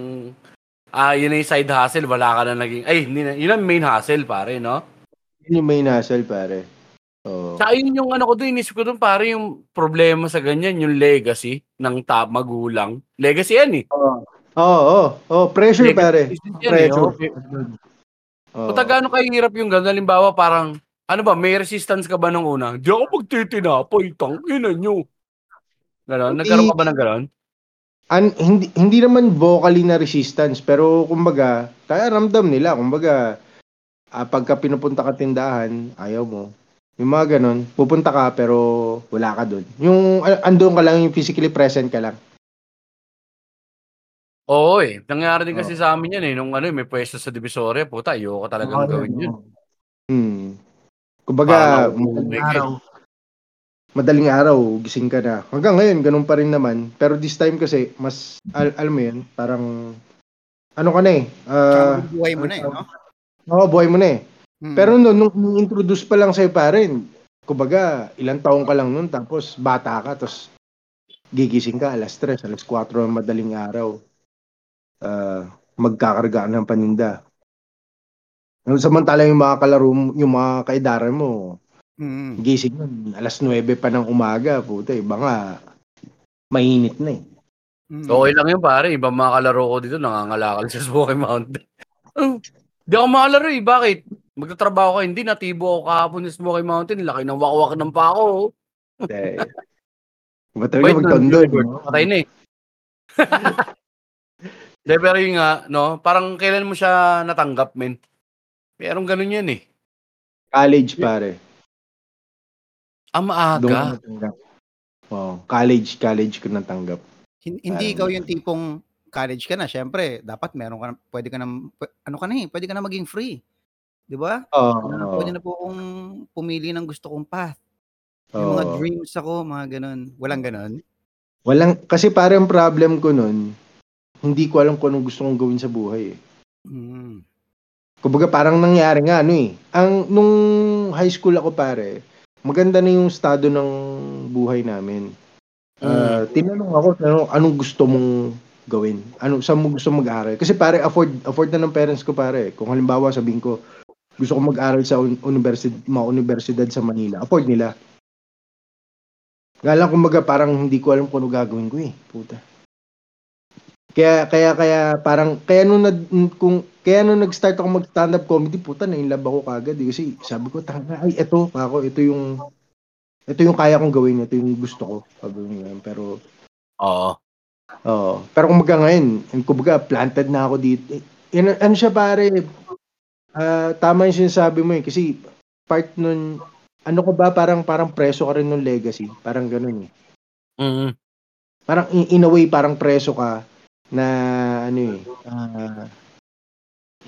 ah, yun yung side hustle, wala ka na naging, ay, yun ang main hustle, pare, no? Yun yung main hustle, pare. Oo. Sa yun yung ano ko doon, inisip ko doon, pare, yung problema sa ganyan, yung legacy ng ta magulang. Legacy yan, eh. Oo, oo. Oh, pressure, pare. Legacy yan, eh. Pressure. Oh. Kung gaano kahirap yung gano'n, halimbawa parang, ano ba, may resistance ka ba nung una? Di ako magtitinapoy, tangina nyo. Ganon, nagkaroon ka ba ng ganon? An, hindi hindi naman vocally na resistance pero kumbaga kaya ramdam nila kumbaga ah, pagka pinupunta ka tindahan ayaw mo yung mga ganon pupunta ka pero wala ka doon yung ah, andun ka lang yung physically present ka lang Oo eh. Nangyari din kasi Oo. sa amin yan eh. Nung ano, eh, may pwesto sa Divisoria, puta, ayoko talagang gawin yun. hmm. kumbaga Parang madaling araw madaling araw gising ka na hanggang ngayon ganun pa rin naman pero this time kasi mas al- alam mo yun parang ano ka na eh ah, Tsaka buhay mo na eh, no? Oo, buhay mo na eh. Hmm. Pero nung, nung, nung introduce pa lang sa'yo pa rin, kumbaga, ilang taong ka lang nun, tapos bata ka, tapos gigising ka alas 3, alas 4 ng madaling araw. Ah, magkakarga ka ng paninda. Samantala yung mga kalaro, mo- yung mga kaidaran mo, Hmm. gising nun, alas 9 pa ng umaga, puta, iba nga, mainit na eh. Hmm. Okay lang yun pare. Ibang mga kalaro ko dito, nangangalakal sa Smoky Mountain. Di ako makalaro eh. Bakit? Magtatrabaho ka, hindi. Natibo ako kahapon sa Smoky Mountain. Laki ng wakwak ng pako. oh. Dahil, Iba talaga magtondo. Patay na eh. De, pero yun nga, no? Parang kailan mo siya natanggap, men? Merong ganun yan eh. College, pare. Ah, Doon maaga. ko natanggap. Oh, college, college ko natanggap. Hin- hindi Parang- ikaw yung tipong college ka na, syempre, dapat meron ka na, pwede ka na, ano ka na eh, pwede ka na maging free. Di ba? Oo. Na Pwede na po akong pumili ng gusto kong path. May mga oo. dreams ako, mga ganun. Walang ganun. Walang, kasi parang problem ko nun, hindi ko alam kung anong gusto kong gawin sa buhay eh. Mm. Kumbaga parang nangyari nga ano eh. Ang, nung high school ako pare, maganda na yung estado ng buhay namin. Ah, tinanong ako, ano, anong gusto mong gawin? Ano, saan mo gusto mag-aral? Kasi pare, afford, afford na ng parents ko pare. Kung halimbawa sabihin ko, gusto ko mag-aral sa un- universidad, mga universidad sa Manila, afford nila. Nga lang, kumbaga, parang hindi ko alam kung ano gagawin ko eh. Puta. Kaya, kaya, kaya, parang, kaya nung, nag, kung, kaya nung nag-start ako mag-stand up comedy, puta, na-inlove ako kagad. Eh. Kasi sabi ko, tanga, ay, eto, ako, ito yung, ito yung kaya kong gawin, ito yung gusto ko. Sabi ko. Pero, Oo. Oo. Pero kumbaga ngayon, kumbaga planted na ako dito. Eh, Yan, ano siya pare, ah, tama yung sinasabi mo eh. Kasi part nun, ano ko ba, parang parang preso ka rin ng legacy. Parang ganun eh. Mm. Parang in, in a way, parang preso ka na ano eh, ah,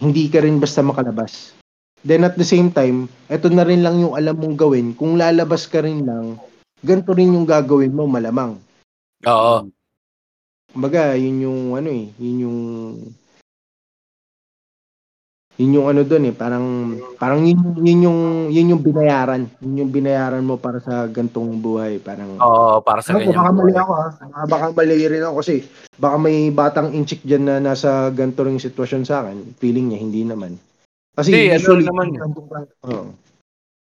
hindi ka rin basta makalabas. Then at the same time, eto na rin lang yung alam mong gawin. Kung lalabas ka rin lang, ganito rin yung gagawin mo malamang. Oo. Kumbaga, yun yung ano eh, yun yung yun yung ano doon eh, parang parang yun, yun yung yun yung binayaran, yun yung binayaran mo para sa gantong buhay, parang Oo, para sa Ako, ganyan. baka mali ako ha. Baka, baka mali rin ako kasi baka may batang inchik dyan na nasa ganito ring sitwasyon sa akin. Feeling niya, hindi naman. Kasi Hindi, ano usually, naman eh. Oo.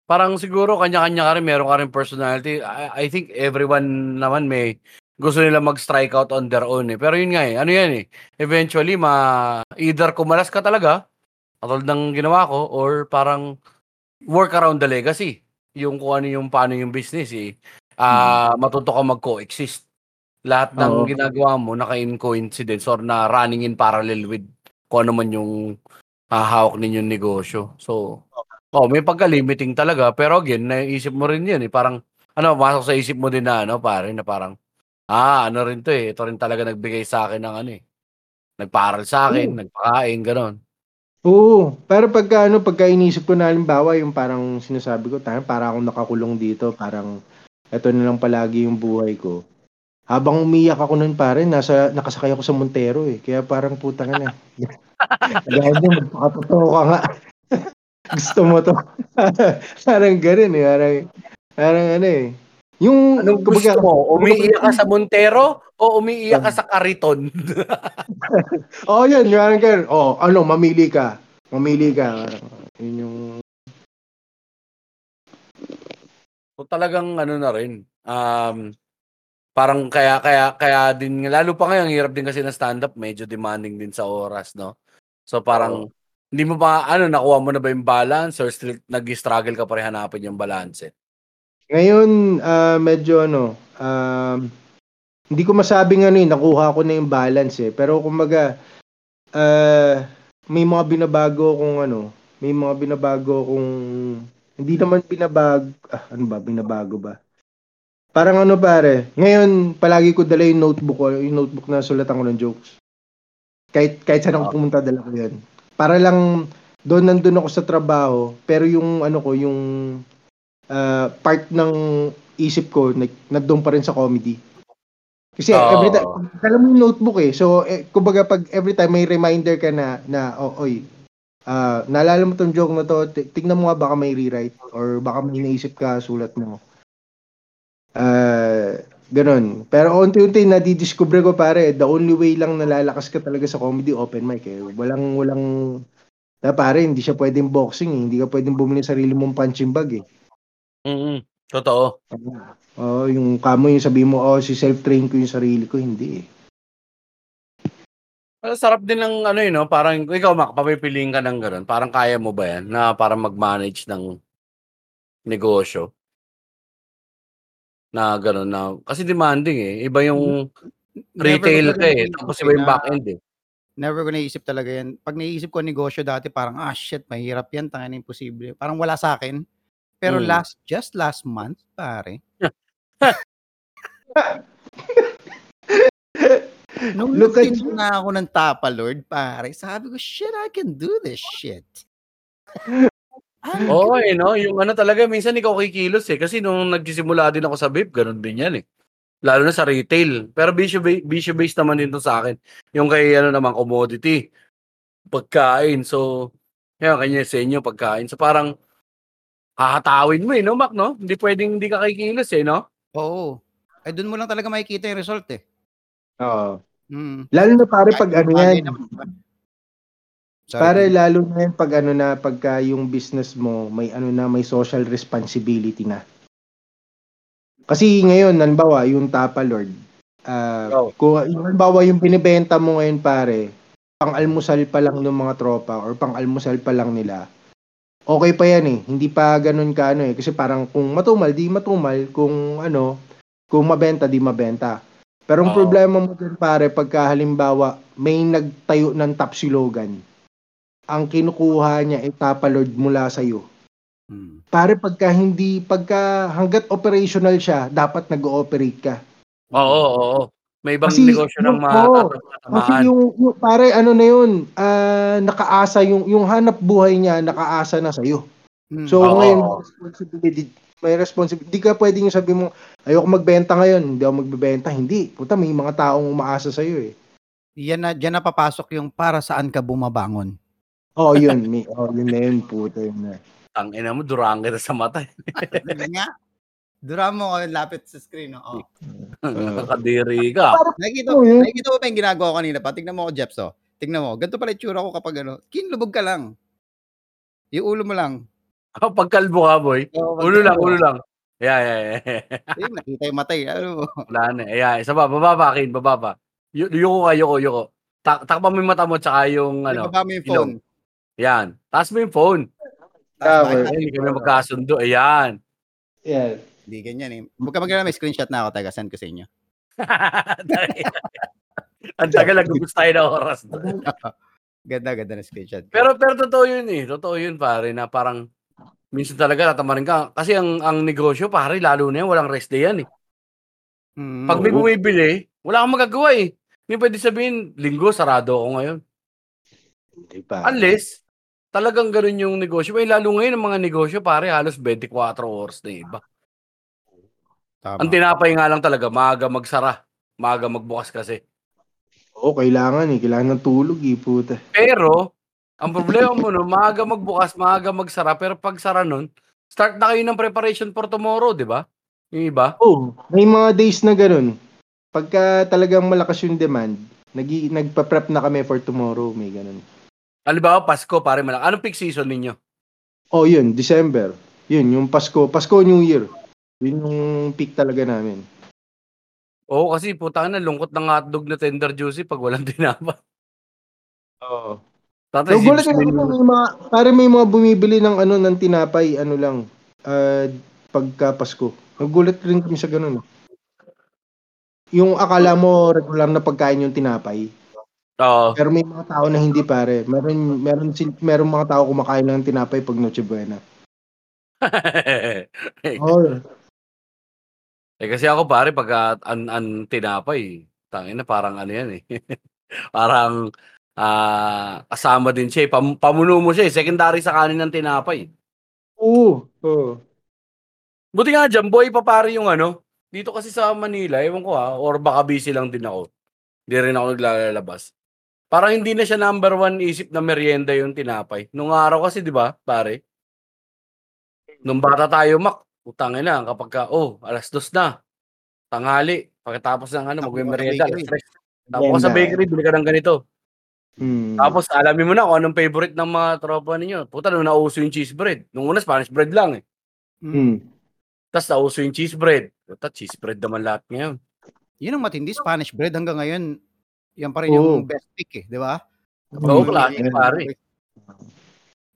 Parang siguro kanya-kanya ka rin, meron ka rin personality. I, I think everyone naman may gusto nila mag-strike out on their own eh. Pero yun nga eh, ano yan eh. Eventually, ma either kumalas ka talaga, katulad ng ginawa ko, or parang work around the legacy. Yung kung ano yung paano yung business eh. Ah, matuto ka mag-coexist. Lahat ng Oo. ginagawa mo naka-in coincidence or na running in parallel with kung ano man yung ah, hawak ninyong negosyo. So, oh, may pagka-limiting talaga. Pero again, naisip mo rin yun eh. Parang, ano, masok sa isip mo din na, ano, pare, na parang, ah, ano rin to eh. Ito rin talaga nagbigay sa akin ng ano eh. Nagparal sa akin, Oo. nagpakain, ganon. Oo, pero pagka ano, pagka inisip ko na halimbawa yung parang sinasabi ko, tayo para akong nakakulong dito, parang eto na lang palagi yung buhay ko. Habang umiyak ako nun pare, nasa nakasakay ako sa Montero eh. Kaya parang putang na. Gaya din, magpakatotoo ka nga. Gusto mo to. parang ganun eh. Parang, parang ano eh. Yung, Anong gusto mo? Umiiyak ka sa Montero o umiiyak ka sa Cariton? Oh, yan. Yung ganun. Oh, ano, mamili ka. Mamili ka. Yun yung... So talagang ano na rin. Um, parang kaya kaya kaya din lalo pa ngayon hirap din kasi ng stand up, medyo demanding din sa oras, no. So parang oh. hindi mo pa ano nakuha mo na ba yung balance or still nag-struggle ka pa rin hanapin yung balance? Eh? Ngayon uh, medyo ano um, hindi ko masabing ano eh, nakuha ko na yung balance eh. Pero kumbaga uh, may mga binabago kung ano, may mga binabago kung hindi naman binabago, ah, ano ba, binabago ba? Parang ano pare, ngayon palagi ko dala yung notebook ko, yung notebook na sulatan ko ng jokes. Kahit kahit saan ako pumunta dala ko 'yan. Para lang doon nandun ako sa trabaho, pero yung ano ko, yung uh, part ng isip ko nandoon pa rin sa comedy. Kasi oh. every time, dala mo yung notebook eh. So, eh, kumbaga pag every time may reminder ka na, na oh, oy, uh, naalala mo tong joke na to, tingnan mo nga baka may rewrite or baka may naisip ka, sulat mo. Uh, ganun. Pero unti-unti nadidiscover ko pare, the only way lang nalalakas ka talaga sa comedy, open mic eh. Walang, walang, na pare, hindi siya pwedeng boxing eh. Hindi ka pwedeng bumili sarili mong punching bag eh. Mm-hmm. Totoo. Oo, oh, yung kamo yung sabi mo, oh, si self-train ko yung sarili ko, hindi eh. Well, sarap din ng ano yun, no? parang ikaw Mac, papipiliin ka ng gano'n. Parang kaya mo ba yan na para mag-manage ng negosyo? Na gano'n na, kasi demanding eh. Iba yung retail ka eh, tapos iba yung back end eh. Never ko naisip talaga yan. Pag naisip ko negosyo dati, parang, ah shit, mahirap yan, tangin imposible. Parang wala sa akin. Pero hmm. last, just last month, pare. Nung Look at you. na ako ng Tapa Lord, pare, sabi ko, shit, I can do this shit. Oo, oh, eh, no? Yung ano talaga, minsan ikaw kikilos eh. Kasi nung nagsisimula din ako sa vape, ganun din yan eh. Lalo na sa retail. Pero bisyo, bisyo based naman din to sa akin. Yung kay ano naman, commodity. Pagkain. So, yan, kanya sa inyo, pagkain. So parang, hahatawin mo eh, no, Mac, no? Hindi pwedeng hindi ka kikilos eh, no? Oo. Eh, doon mo lang talaga makikita yung result eh. Oo. Mm. Lalo na pare pag ano yan. Sorry. Pare lalo na yan pag ano na pagka yung business mo may ano na may social responsibility na. Kasi ngayon, nanbawa, yung Tapa Lord, uh, oh. kung nanbawa yung binibenta mo ngayon pare, pang-almusal pa lang ng mga tropa or pang-almusal pa lang nila, okay pa yan eh. Hindi pa ganun ka ano eh. Kasi parang kung matumal, di matumal. Kung ano, kung mabenta, di mabenta. Pero ang oh. problema mo dun pare, pagka halimbawa may nagtayo ng tapsilogan, ang kinukuha niya ay tapalord mula sa iyo. Hmm. Pare pagka hindi pagka hangga't operational siya, dapat nag-ooperate ka. Oo, oo, oo. May ibang kasi, negosyo ng mga oh, Kasi yung, yung pare ano na yun, uh, nakaasa yung yung hanap buhay niya nakaasa na sa iyo. Hmm. So oh, ngayon responsibility may responsibility. Hindi ka pwedeng sabi mo, ayoko magbenta ngayon, hindi ako magbebenta. Hindi. Puta, may mga taong umaasa sa iyo eh. Yan na, diyan na papasok yung para saan ka bumabangon. Oh, yun. May, oh, yun na yun, puta. Yun na. Ang ina mo, durang kita sa mata. nga. Durang mo ko lapit sa screen. Oh. Nakadiri ka. Nakikita, oh, nakikita mo pa yung ginagawa ko kanina pa. Tignan mo ako, Jeps. Oh. Tignan mo. Ganito pala itsura ko kapag ano. Kinlubog ka lang. Yung ulo mo lang. Oh, pagkalbo ka, boy. Oh, ulo lang, ulo lang. Yeah, yeah, yeah. Ayun, nakita yung matay. Ano mo? Wala na. Yeah, isa pa, bababa, Kin, bababa. Y- yuko ka, yuko, yuko. Tak takpan mo yung mata mo tsaka yung ano. Ibaba mo yung phone. Ilong. Yan. Taas mo yung phone. Cover. Hindi kami magkasundo. Ayan. Yeah. Hindi ganyan eh. Huwag ka magkala may screenshot na ako. Taga, send ko sa inyo. Ang tagal, nag-gusto tayo na oras. ganda, ganda na screenshot. Pero, pero totoo yun eh. Totoo yun pare na parang Minsan talaga tatamarin ka. Kasi ang ang negosyo, pare, lalo na yan, walang rest day yan eh. Mm, Pag may bumibili, wala kang magagawa eh. Hindi pwede sabihin, linggo, sarado ako ngayon. Hindi pa. Unless, Talagang gano'n yung negosyo. Eh, lalo ngayon ang mga negosyo pare halos 24 oras na iba. Tama. Ang tinapay nga lang talaga maaga magsara, maaga magbukas kasi. Oo, kailangan eh. Kailangan ng tulog eh, puta. Pero ang problema mo no, maaga magbukas, maaga magsara, pero pag sara nun, start na kayo ng preparation for tomorrow, di ba? Yung iba. Oo, may mga days na ganun. Pagka talagang malakas yung demand, nag nagpa-prep na kami for tomorrow, may ganun. Halimbawa, Pasko, pare malaki. Anong peak season ninyo? Oh, yun, December. Yun, yung Pasko, Pasko New Year. Yun yung peak talaga namin. Oo, kasi putang na lungkot ng hotdog na tender juicy pag walang tinapa. Oo. Tatay, si ako may mga, pare may mga bumibili ng ano ng tinapay, ano lang, uh, pagka Pasko. Nagulat rin kami sa ganun. Yung akala mo regular na pagkain yung tinapay. Oo. Pero may mga tao na hindi pare. Meron meron meron mga tao kumakain lang ng tinapay pag Noche Buena. Oh, eh kasi ako pare pag an, an tinapay, tangin na parang ano yan eh. parang ah kasama din siya eh. Pam, pamuno mo siya eh. Secondary sa kanin ng tinapay. oo. Oo. Buti nga dyan, boy pa pare yung ano. Dito kasi sa Manila, ewan ko ha, or baka busy lang din ako. Hindi rin ako naglalabas. Parang hindi na siya number one isip na merienda yung tinapay. Nung araw kasi, di ba, pare? Nung bata tayo, mak, utangin na, kapag ka, oh, alas dos na, tanghali, pagkatapos ng ano, tres. Tapos sa bakery, bili ka ng ganito. Hmm. Tapos alamin mo na kung anong favorite ng mga tropa ninyo. Puta, nung nauso yung cheese bread. Nung una, Spanish bread lang eh. Hmm. Tapos nauso yung cheese bread. Puta, cheese bread naman lahat ngayon. Yun ang matindi, Spanish bread hanggang ngayon. Yan pa rin Oo. yung best pick eh, di ba? Oo, classic, Ayan. pare.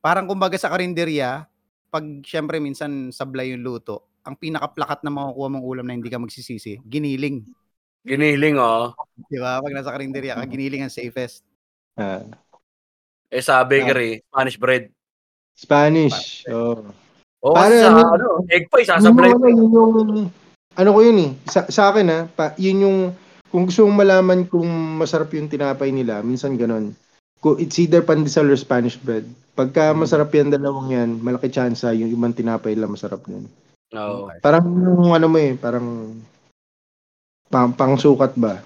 Parang kumbaga sa karinderya, pag syempre minsan sablay yung luto, ang pinaka-plakat na makukuha mong ulam na hindi ka magsisisi, giniling. Giniling, oh. Di ba? Pag nasa karinderya ka, giniling ang safest. Ah, Eh sa bakery, Spanish bread. Spanish. Oh. O Pare, sa ano- ano, egg pie, Yun sasablay yung, ano, yun yung, ano ko yun eh, sa, sa akin ha, pa, yun yung, kung gusto mong malaman kung masarap yung tinapay nila, minsan ganun. Kung it's either pandesal or Spanish bread. Pagka Mm. masarap yung dalawang yan, malaki chance yung ibang tinapay lang masarap din. Oo. Okay. Parang yung ano mo eh, parang pang, pang sukat ba?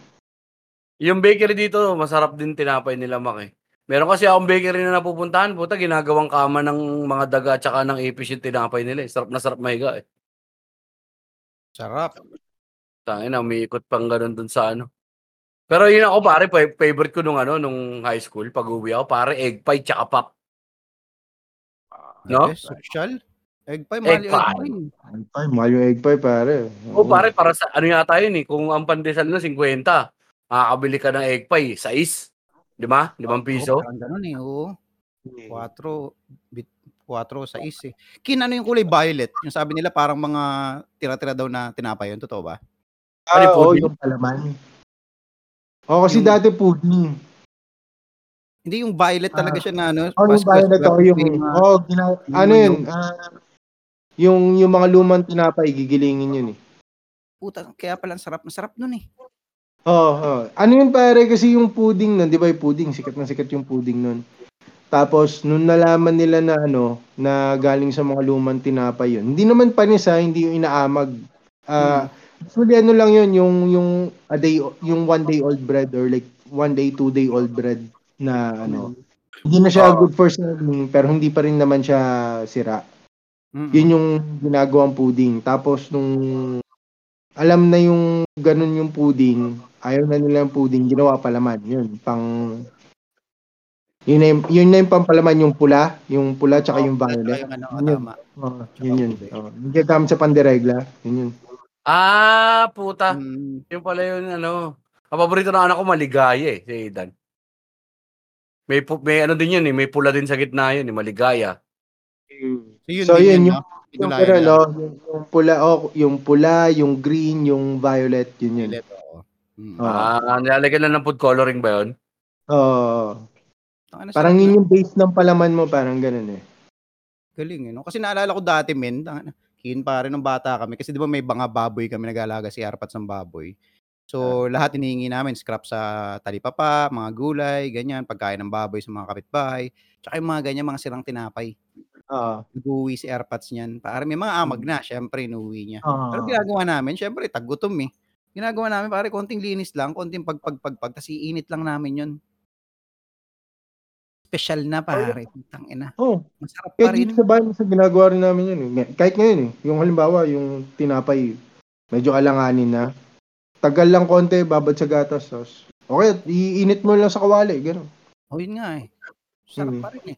Yung bakery dito, masarap din tinapay nila, Mak eh. Meron kasi akong bakery na napupuntahan, puta, ginagawang kama ng mga daga at saka ng ipis yung tinapay nila. Eh. Sarap na sarap mahiga eh. Sarap. Tangin na, umiikot pang ganun dun sa ano. Pero yun ako pare, fa- favorite ko nung ano, nung high school, pag uwi ako, pare, egg pie tsaka pop. No? Okay, social. Egg pie, mahal Egg pie. Egg pie, mahal yung egg pie pare. O pare, para sa, ano yata yun eh, kung ang pandesal na 50, makakabili ka ng egg pie, 6. Di ba? 5 piso. Oo, parang ganun eh, oo. 4, bit 4 sa is eh. Kin, ano yung kulay violet? Yung sabi nila parang mga tira-tira daw na tinapay yun. Totoo ba? Ah, Ano, oo, pudding? yung palaman. Oo, kasi Yung- dati pudding. Hindi yung violet talaga Ah. siya na ano. Oh, yung violet Pasko, ako yung, oh, gina- yung ano yun, yung- ah, yung, yung mga lumang tinapay, gigilingin yun eh. Puta, kaya pala ang sarap. Masarap nun eh. Oo, oh, ano yun pare, kasi yung pudding nun, di ba yung pudding, sikat na sikat yung pudding nun. Tapos, nung nalaman nila na ano, na galing sa mga lumang tinapay yun, hindi naman panis ha, hindi yung inaamag. Ah, Usually ano lang yun, yung, yung a day, yung one day old bread or like one day, two day old bread na ano, hindi na siya Oo. good for serving, pero hindi pa rin naman siya sira. Mm-mm. Yun yung ginagawang pudding. Tapos nung alam na yung ganun yung pudding, ayaw na nila yung pudding, ginawa palaman. Yun, pang yun na yung, yun na yung pampalaman, yung pula, yung pula tsaka yung Tsaka violet. yung ano, Yun yun. tama. Oh, yun yun. Oh, yung gagamit sa panderegla, yun yun. Ah, puta. Mm, Yung pala yun, ano. Ang paborito ng anak ko, maligaya eh, si Aidan. May, pu- may ano din yun eh, may pula din sa gitna yun eh, maligaya. So yun So, yun, yun, yung-? Yung, Pinulayan pero, no, yung, yung pula, oh, yung pula, yung green, yung violet, yun yun. Violet, oo. Mm. Ah, nilalagyan lang ng food coloring ba yun? Oo. Tangina, parang yun yung base ng palaman mo, parang ganun eh. Galing eh, no? Kasi naalala ko dati, men, tangina, kin pa rin nung bata kami. Kasi di ba may mga baboy kami nag-aalaga si Arpat ng baboy. So, lahat hinihingi namin scrap sa talipapa, mga gulay, ganyan, pagkain ng baboy sa mga kapitbahay, tsaka yung mga ganyan, mga sirang tinapay. Oo. Nag-uuwi si Airpods niyan. Pare may mga amag Hmm. na, siyempre inuuwi niya. Oo. Pero ginagawa namin, siyempre taggutom eh. Ginagawa namin pare konting linis lang, konting pagpagpagpag, tas iinit lang namin 'yun. Special na pare, putang ina. Oo. Masarap pa rin. dito sa bahay, minsan ginagawa rin namin yun eh. Kahit ngayon eh. Yung halimbawa, yung tinapay, medyo alanganin na. Tagal lang konti, babad sa gatas. Tapos, okay, iinit mo lang sa kawali. Ganun. Oh, yun nga eh. Sarap Hmm. pa rin eh.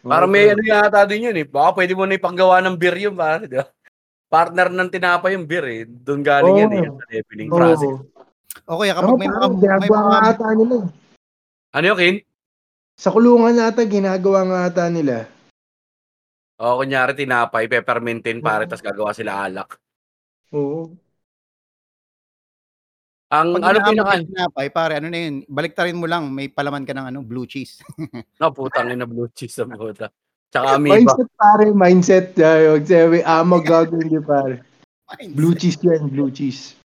Para Okay, may ano yata din yun eh. Baka pwede mo na ipanggawa ng beer yun, pare. Di ba? Partner ng tinapay yung beer eh. Doon galing yan eh. Sa leveling Oo. process. O kaya kapag may mga may mga ata nila. eh. Ano yun, Kin? Sa kulungan ata, ginagawa nga ata nila. O, kunyari tinapay, peppermintin pare, Oo. tapos gagawa sila alak. Oo. Ang pag ano pinaka... tinapay, pare, ano na yun, baliktarin mo lang, may palaman ka ng ano, blue cheese. No, putang ina blue cheese sa puta. Tsaka amoeba. Mindset pare, mindset. Uh, sabi, amag gagawin di pare. Blue cheese yan, blue cheese.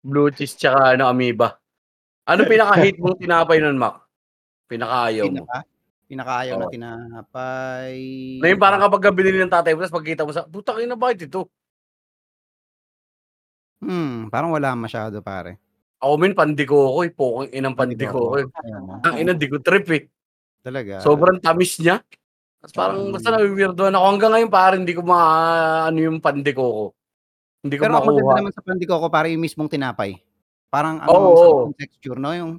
Blue cheese tsaka ano, amoeba. Ano pinaka-hate mong tinapay nun, Mac? Pinaka-ayaw mo. Pinaka, pinakaayaw na Oo. tinapay. Na yung parang kapag binili ng tatay mo, tapos pagkita mo sa, putang ina, bakit ito? Hmm, parang wala masyado, pare. Ako min, pandiko ko eh. Pokong inang pandiko ko eh. Ayun na. Ang ina, di ko trip eh. Talaga. Sobrang tamis niya. Tapos parang Mm. basta nawiwirdoan ako. Hanggang ngayon parang hindi ko ma ano yung pandiko ko. Hindi ko Pero ang maganda makuha. naman sa pandiko ko, pare yung mismong tinapay. Parang ano, ang oo. ng texture, no? Yung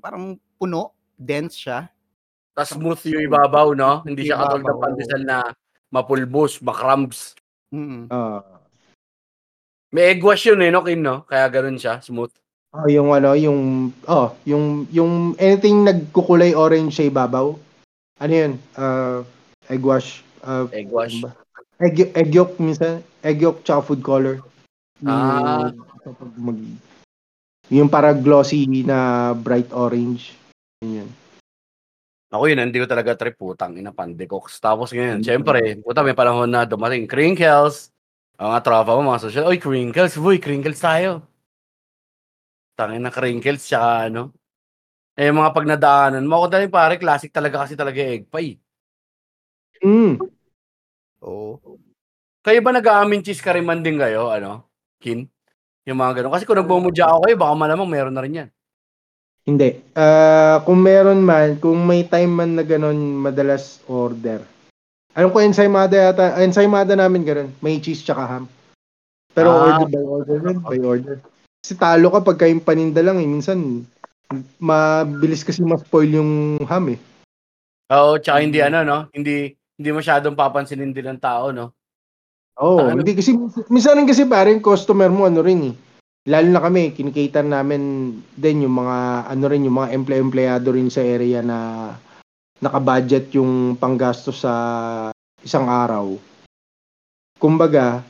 parang puno, dense siya. Tapos smooth yung ibabaw, no? Hindi siya katulad ng pandesal na mapulbos, makrams. Mm. Ah. May egg wash yun eh, no, Kin, no? Kaya ganun siya, smooth. Oh, yung ano, yung oh, yung yung anything nagkukulay orange sa ibabaw. Ano 'yun? Uh, egg wash. Uh, Egg wash. ano ba? Egg, egg yolk minsan, egg yolk tsaka food color. Yung, Ah. mag, yung para glossy na bright orange. Yun. Ako yun, hindi ko talaga trip, putang ina, pandikoks. Tapos ngayon, syempre, puta, may panahon na dumating, crinkles. Ang mga tropa mo, mga social, oy, crinkles, boy, crinkles tayo. Tangin na crinkles, tsaka ano. Eh, mga pagnadaanan mo, ako dahil pare, classic talaga kasi talaga egg pie. Mm. Oo. Kayo ba nag-aamin cheese kariman din kayo, ano? Kin? Yung mga ganun. Kasi kung nagmumudya ako kayo, baka malamang meron na rin yan. Hindi. Ah, kung meron man, kung may time man na ganun, madalas order. Alam ko ensaymada yata, ensaymada namin ganun. May cheese tsaka ham. Pero Ah. order by order rin, by order. Kasi talo ka pagka yung paninda lang eh. Minsan, mabilis kasi ma-spoil yung ham eh. Oo, tsaka hindi ano, no? Hindi hindi masyadong papansinin din ng tao, no? Oo, Ano? hindi kasi, minsan kasi parang customer mo ano rin eh. Lalo na kami, kinikater namin din yung mga, ano rin, yung mga empley-empleyado rin sa area na nakabudget yung panggasto sa isang araw. Kumbaga,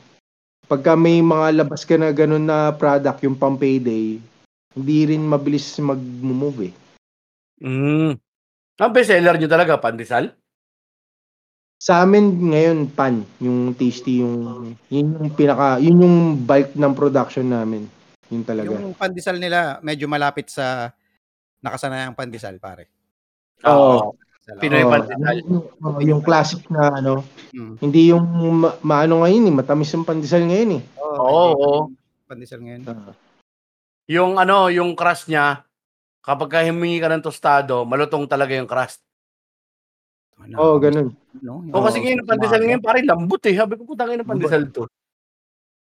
pagka may mga labas ka na ganun na product, yung pang payday, hindi rin mabilis mag-move eh. Mm. Ang bestseller nyo talaga, pandesal? Sa amin ngayon pan, yung tasty yung yun yung pinaka yun yung bulk ng production namin. Yun talaga. Yung pandesal nila, medyo malapit sa nakasanayang pandesal, pare. Oo. Pandesal, Pinoy Oo, pandesal. Yung, yung, yung classic na ano, Mm. hindi yung ma- maano ngayon eh, matamis yung pandesal ngayon eh. Oo, medyo oo. Pandesal ngayon. Yung ano, yung crust niya, kapag ka humingi ka ng tostado, malutong talaga yung crust. Ano, oh, ganun. No? O kasi ngayon, pandesal ngayon, parang lambot eh. Sabi ko, putang ina pandesal to.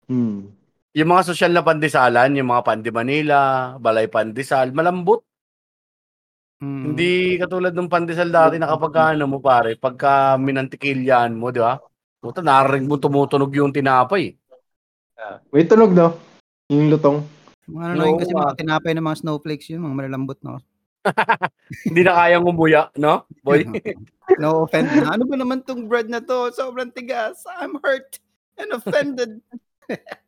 Hmm. Yung mga social na pandesalan, yung mga pandi Manila, balay pandesal, malambot. Mm. Hindi katulad ng pandesal dati na kapag ano mo pare, pagka minantikilyan mo, di ba? Puta, narinig mo tumutunog yung tinapay. May tunog no? Yung lutong. Mga ano Oo, kasi mga tinapay ng mga snowflakes yun, mga malalambot, no? Hindi na kayang umuya, no? Boy. no offend na. Ano ba naman tong bread na to? Sobrang tigas. I'm hurt and offended.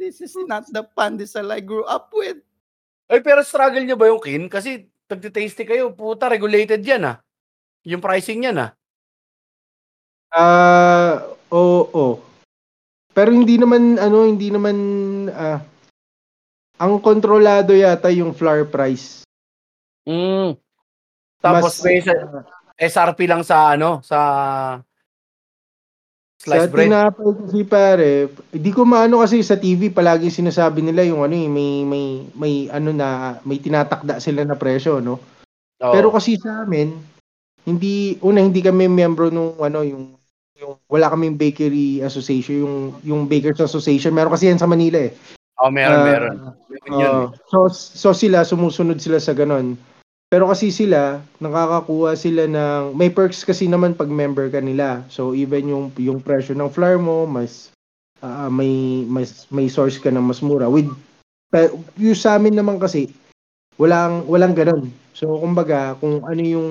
This is not the pandesal I grew up with. Ay, pero struggle nyo ba yung kin? Kasi tagtitasty kayo, puta, regulated yan ah. Yung pricing yan ah. Ah, oo. Pero hindi naman ano, hindi naman ah ang kontrolado yata yung flour price. Mm. Tapos Mas- may sa- SRP lang sa ano, sa Sa sliced bread. tinapay kasi pare, hindi ko maano kasi sa TV palagi sinasabi nila yung ano eh, may may may ano na may tinatakda sila na presyo, no? Oo. Pero kasi sa amin, hindi una hindi kami miyembro nung ano yung yung wala kaming bakery association, yung yung bakers association. Meron kasi yan sa Manila eh. oh, meron, Ah, meron. Meron. Oo. so so sila sumusunod sila sa ganon. Pero kasi sila nakakakuha sila ng may perks kasi naman pag member ka nila. So even yung yung presyo ng flour mo mas ah, may mas may source ka ng mas mura with pe- yung sa amin naman kasi walang walang ganon. So kumbaga kung ano yung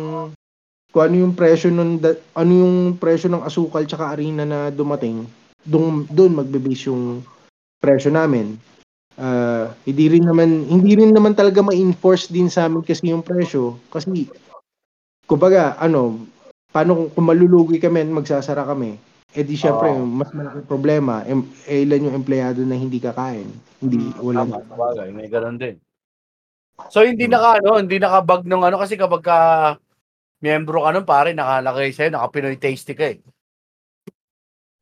kung ano yung presyo da- ano yung presyo ng asukal tsaka arena na dumating, doon doon magbe-base yung presyo namin. Ah, hindi rin naman hindi rin naman talaga ma-enforce din sa amin kasi yung presyo kasi kumbaga ano paano kung, kung malulugi kami at magsasara kami eh di syempre Oo. mas malaki problema em, eh, ilan yung empleyado na hindi kakain hindi wala Tama, sabagay, may ganun din. So hindi naka ano, hindi nakabag ng ano kasi kapag ka miyembro ka nun pare, nakalagay sa'yo, naka-Pinoy tasty ka eh.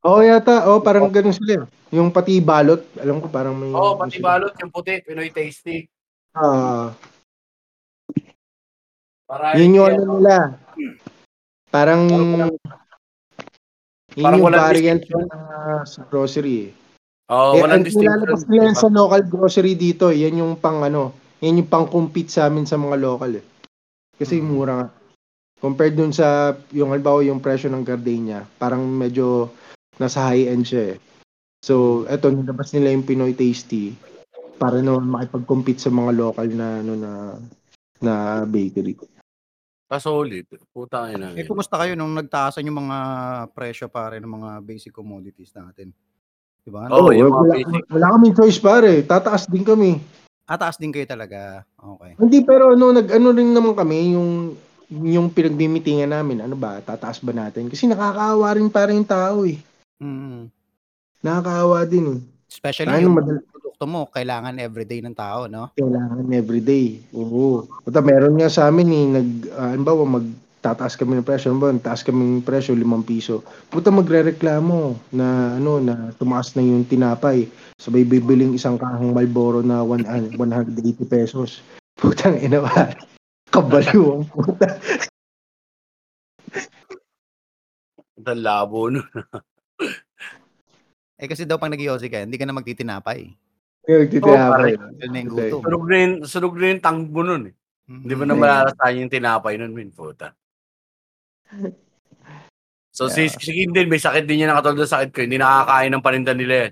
Oo yata oh parang ganun sila eh. yung pati balot alam ko parang may Oo, oh, pati balot yung puti, Pinoy tasty. Ah, Para yun yung ano nila parang yun Parang yung variant distinction. na sa grocery. Oo, eh, walang nilalabas distinction. nila yan sa local grocery dito, yan yung pang ano, yan yung pang compete sa amin sa mga local eh. Kasi Mm. mura nga. Compared dun sa, yung halimbawa yung presyo ng gardenia, parang medyo nasa high end siya eh. So, eto, nilabas nila yung Pinoy Tasty para naman makipag-compete sa mga local na, ano, na, na bakery. Kasolid. Puta ina. Eh, kumusta kayo nung nagtaasan yung mga presyo pare ng mga basic commodities natin? Diba? Oo, yung mga wala, basic. wala kaming choice pare, tataas din kami. Ah, taas din kayo talaga. Okay. Hindi pero ano nag ano rin naman kami yung yung pinagmimitingan namin ano ba tataas ba natin kasi nakakaawa rin para yung tao eh Mm. nakakaawa din eh. Especially Paano yung madal- produkto mo, kailangan everyday ng tao, no? kailangan everyday. Oo. Puta, meron nga sa amin eh nag uh, ano ba magtataas kami ng presyo. Ano ba taas kami ng presyo 5 piso. Puta magrereklamo na ano na tumaas na yung tinapay. Sabay bibiling isang kahang Malboro na 100 180 pesos. Putang ina ba kabaliw ang puta. Ang labo nun. Eh kasi daw pag nag ka, hindi ka na magtitinapay. Yung nagtitinapay. Yun na yung gutom. Sunog na yung, sunog na yung tangbo nun eh. Hindi mo na malalasahan yung tinapay nun, min puta. So si, si Kim din, may sakit din niya na katulad ng sakit ko. Hindi nakakain ng paninda nila eh.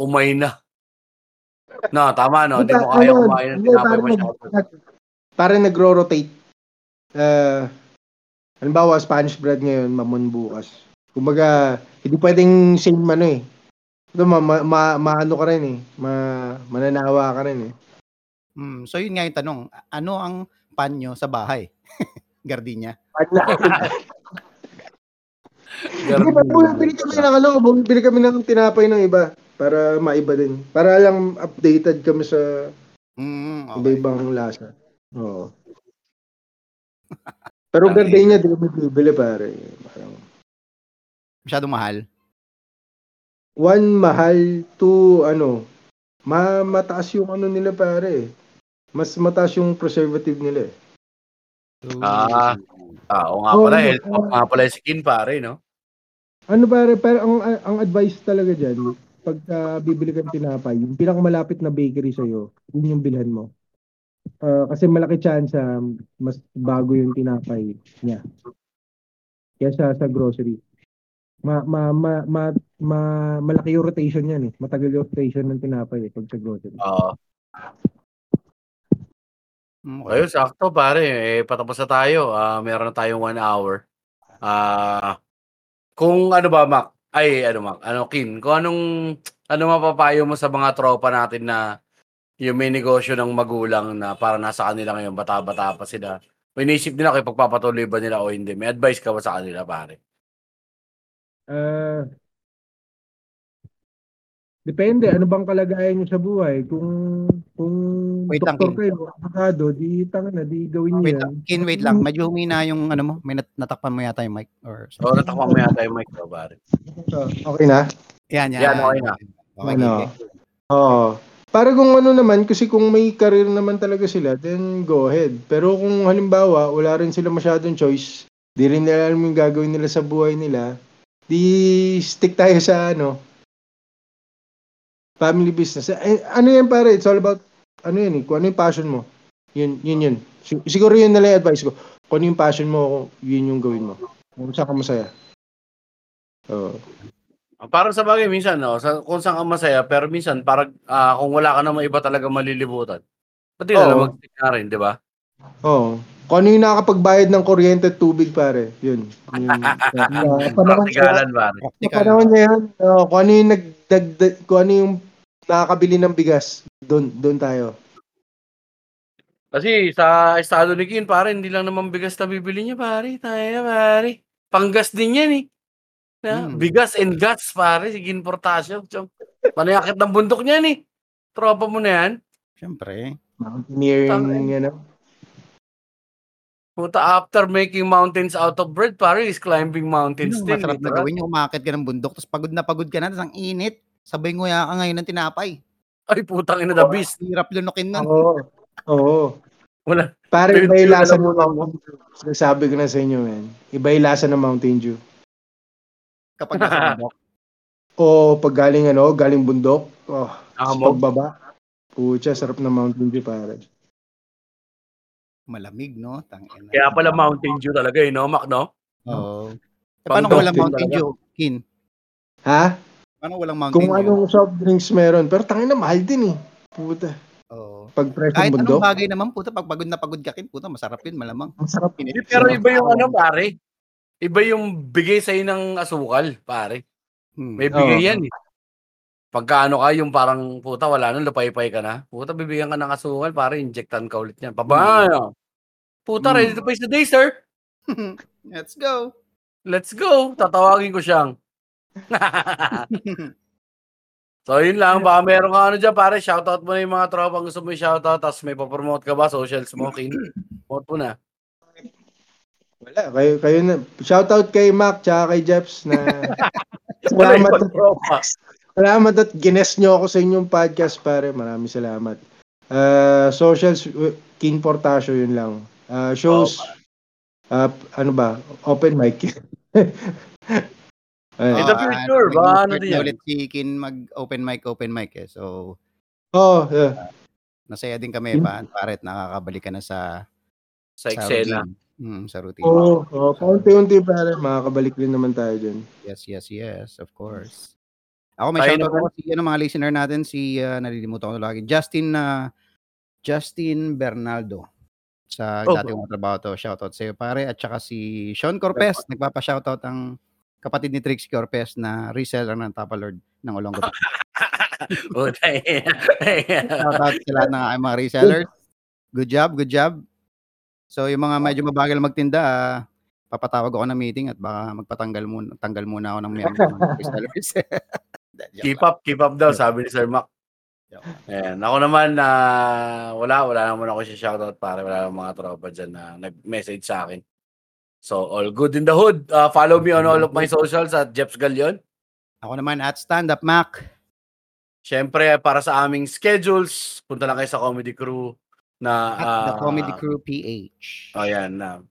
Umay na. No, tama no. Hindi mo kaya kumain ng hindi, tinapay parang masyado. nag- Parang nagro-rotate. Uh, halimbawa, Spanish bread ngayon, mamon bukas. Kumbaga, hindi pwedeng same ano eh. Ito, ma, ma, ma, maano ka rin eh. Ma, mananawa ka rin eh. Mm, so yun nga yung tanong, ano ang panyo sa bahay? Gardenia. Hindi, pero bumibili kami ng ano, bumibili kami ng tinapay ng iba para maiba din. Para lang updated kami sa Mm, okay. iba-ibang lasa. Oo. Pero gardenia, di kami bibili pare. Parang, Masyadong mahal. one mahal, two ano, ma mataas yung ano nila pare. Mas mataas yung preservative nila eh. Ah, ah, oo nga pala. ano, Health of nga pala yung skin pare, no? Ano pare, pero ang ang advice talaga diyan, pagka bibili kang tinapay, yung pinakamalapit na bakery sa yun yung bilhan mo. Ah, kasi malaki chance mas bago yung tinapay niya. Kesa sa grocery. Ma, ma, ma, ma, ma- malaki yung rotation yan eh. Matagal yung rotation ng tinapay eh, pag sa grocery. Oo. Okay. Ayun, sakto pare. Eh, patapos na tayo. Ah, meron na tayong one hour. Ah, kung ano ba, Mac? Ay, ano, Mac? Ano, Kin? Kung anong, ano mapapayo mo sa mga tropa natin na yung may negosyo ng magulang na para nasa kanila ngayon, bata-bata pa sila. May naisip nila kung pagpapatuloy ba nila o hindi. May advice ka ba sa kanila, pare? Ah, Depende, ano bang kalagayan niyo sa buhay? Kung kung Wait doktor kayo, abogado, di tanga na, di gawin niyo Wait yan. lang. Kin, wait lang. Medyo humina yung ano mo. May nat- natakpan mo yata yung mic. Or So, natakpan mo yata yung mic ko, pare. Okay na? Yan, yan. Yan, okay na. Okay, Ano? okay. Oo. Para kung ano naman, kasi kung may career naman talaga sila, then go ahead. Pero kung halimbawa, wala rin sila masyadong choice, di rin nila alam yung gagawin nila sa buhay nila, di stick tayo sa ano, family business. Eh, ano yan pare, it's all about, ano yan eh, kung ano yung passion mo. Yun, yun yun. Sig- Siguro yun na lang yung advice ko. Kung ano yung passion mo, yun yung gawin mo. Kung saan ka masaya. Oo. Parang sa bagay, minsan, no, sa, kung saan ka masaya, pero minsan, parang ah, kung wala ka naman iba talaga malilibutan, pati na lang mag-stick na rin, di ba? Oo. Kung ano yung nakakapagbayad ng kuryente at tubig, pare. Yun. Yung, uh, panahon pare. panahon niya yan, oh, kung ano yung nagdagdag, kung ano yung nakakabili ng bigas, doon doon tayo. Kasi sa estado ni Kin, pare, hindi lang naman bigas na bibili niya, pare. Tayo na, pare. Panggas din yan, eh. Na, Hmm. Bigas and gas, pare. Sige, importasyon. Panayakit ng bundok niyan, eh. Tropa mo na yan. Siyempre. Mountaineering, ano. Puta, after making mountains out of bread, pare, is climbing mountains Yun din. masarap na gawin yung umakit ka ng bundok, tapos pagod na pagod ka na, tapos ang init. Sabay nguya ka ngayon ng tinapay. Ay, putang ina, the beast. Hirap lunukin nun. Oo. Oo. Wala. Pare, iba yung lasa mo. Mountain Dew. Sabi ko na sa inyo, man. Iba yung lasa ng Mountain Dew. Kapag nasa bundok. O pag galing ano, galing bundok. Oh, sa Nakamo. pagbaba. Pucha, sarap ng Mountain Dew, pare. Malamig, no? Tangina. Kaya pala Mountain Dew talaga, eh, no, Mac, no? Oo. Eh, Pang paano kung walang Mountain. Dew, Kin? Ha? Paano walang Mountain Kung Dew? anong soft drinks meron. Pero tangin na, mahal din eh. Puta. Oo. Pag fresh Kahit ng anong bundok. bagay naman, puta, pag pagod na pagod ka, Kin, puta, masarap yun, malamang. Masarap. Hindi, pero iba yung ano, pare. Iba yung bigay sa'yo ng asukal, pare. Hmm. May bigay Oo. yan, eh. Pagka ano ka, yung parang, puta, wala nang lapay-pay ka na. Puta, bibigyan ka ng asukal, pare, injectan ka ulit yan. Pabayo. Puta, Hmm. ready to face the day, sir. Let's go. Let's go. Tatawagin ko siyang. so, yun lang. Baka meron ka ano dyan, pare. Shoutout mo na yung mga tropa gusto mo yung shoutout. Tapos may papromote ka ba? Social smoking. Promote mo na. Wala, kayo, kayo na. Shoutout kay Mac, tsaka kay Jeps na Wala salamat, tropa. salamat at gines nyo ako sa inyong podcast, pare. Maraming salamat. Uh, socials, uh, King Portasio, yun lang. Uh, shows, uh, ano ba, open mic. Ayun. In the Oo, future, ah, baka ano din yan. ulit si Kin mag-open mic, open mic eh. So, Oh, yeah. nasaya din kami, Hmm. pa, paret, nakakabalik ka na sa, Sa routine. Hmm, sa routine. Oo, oh, paunti-unti pare, makakabalik din naman tayo dyan. Yes, yes, yes, of course. Ako may shoutout ako si ano, mga listener natin, si, ah, nalilimutan ko na lagi, Justin, na Justin Bernaldo. Sa Oh. dati kong trabaho to, shoutout sa iyo pare. At saka si Sean Corpez, nagpapa-shoutout ang kapatid ni Trixie Corpez na reseller ng Tapalord ng Olongo. Puta, eh. Shoutout sa lahat ng mga resellers. Good job, good job. So yung mga medyo mabagal magtinda, ah, papatawag ako ng meeting at baka magpatanggal muna, tanggal muna ako ng member ng resellers. Joke keep up, keep up daw, sabi ni Sir Mac. Ayan. Ako naman, na wala, wala naman ako si shoutout pare. Wala namang mga tropa dyan na nag-message sa akin. So, all good in the hood. Uh, follow me on all of my socials at Jeps Galion. Ako naman at Stand Up Mac. Siyempre, para sa aming schedules, punta lang kayo sa Comedy Crew na... At The ah, Comedy Crew PH. Oh, yan na.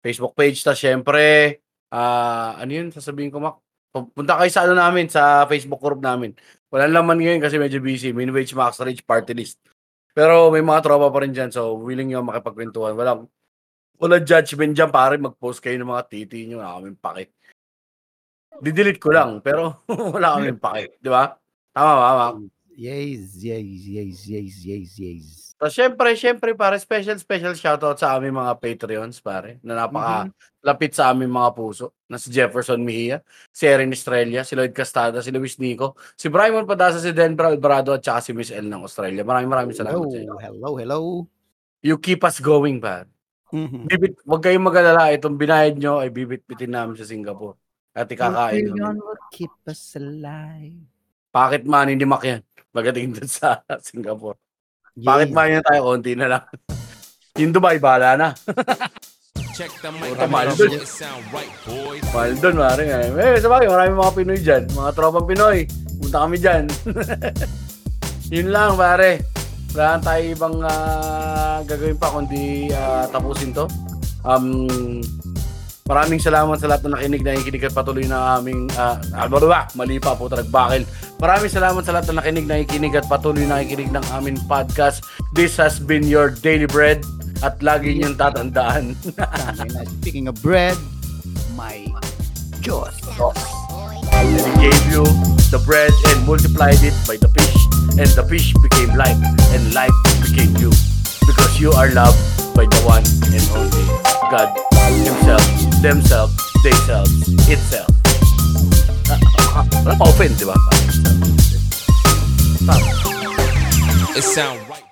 Facebook page ta syempre. Ah, ano yun sasabihin ko mak? Punta kayo sa ano namin sa Facebook group namin. Walang laman ngayon kasi medyo busy. Minwage Max Rich Party List. Pero may mga tropa pa rin dyan. So, willing yung makipagkwentuhan. Walang, walang judgment dyan, pare. Mag-post kayo ng mga titi nyo. Wala kaming pake. Didelete ko lang. Pero wala kaming pake. Di ba? Tama ba, Mac? Yes, yes, yes, yes, yes, yes. So, syempre, syempre, pare, special, special shoutout sa aming mga Patreons, pare, na napaka lapit sa aming mga puso, na si Jefferson Mejia, si Erin Estrella, si Lloyd Castada, si Luis Nico, si Brian Padasa, si Denver Alvarado, at saka si Miss L ng Australia. Maraming maraming salamat sa inyo. Hello, hello. You keep us going, pare. Mhm. Bibit, wag kayong mag-alala, itong binayad nyo ay bibit-bitin namin sa Singapore. At ikakain Patreon will keep us alive. Pocket money ni Mac yan. Pagdating dun sa Singapore. Pocket money na tayo, konti na lang. Yung Dubai, bahala na. Check the mic. Mahal boys. Mahal doon, pare. Eh, sabagay, marami mga Pinoy dyan. Mga tropang Pinoy. Punta kami dyan. Yun lang, pare. Wala lang tayo ibang ah, gagawin pa kundi ah, tapusin to. Um, maraming salamat sa lahat na nakinig, nakikinig at patuloy na aming ah, ah, blah, blah, mali pa po nagbakil. Maraming salamat sa lahat na nakinig, nakikinig at patuloy na nakikinig ng aming podcast. This has been your daily bread at lagi niyong tatandaan. Na. Speaking of bread, my Diyos. And he gave you the bread and multiplied it by the fish. And the fish became life, and life became you. Because you are loved by the one and only God Himself, themselves, theyselves, itself. Wala pa open, di ba? It sound right.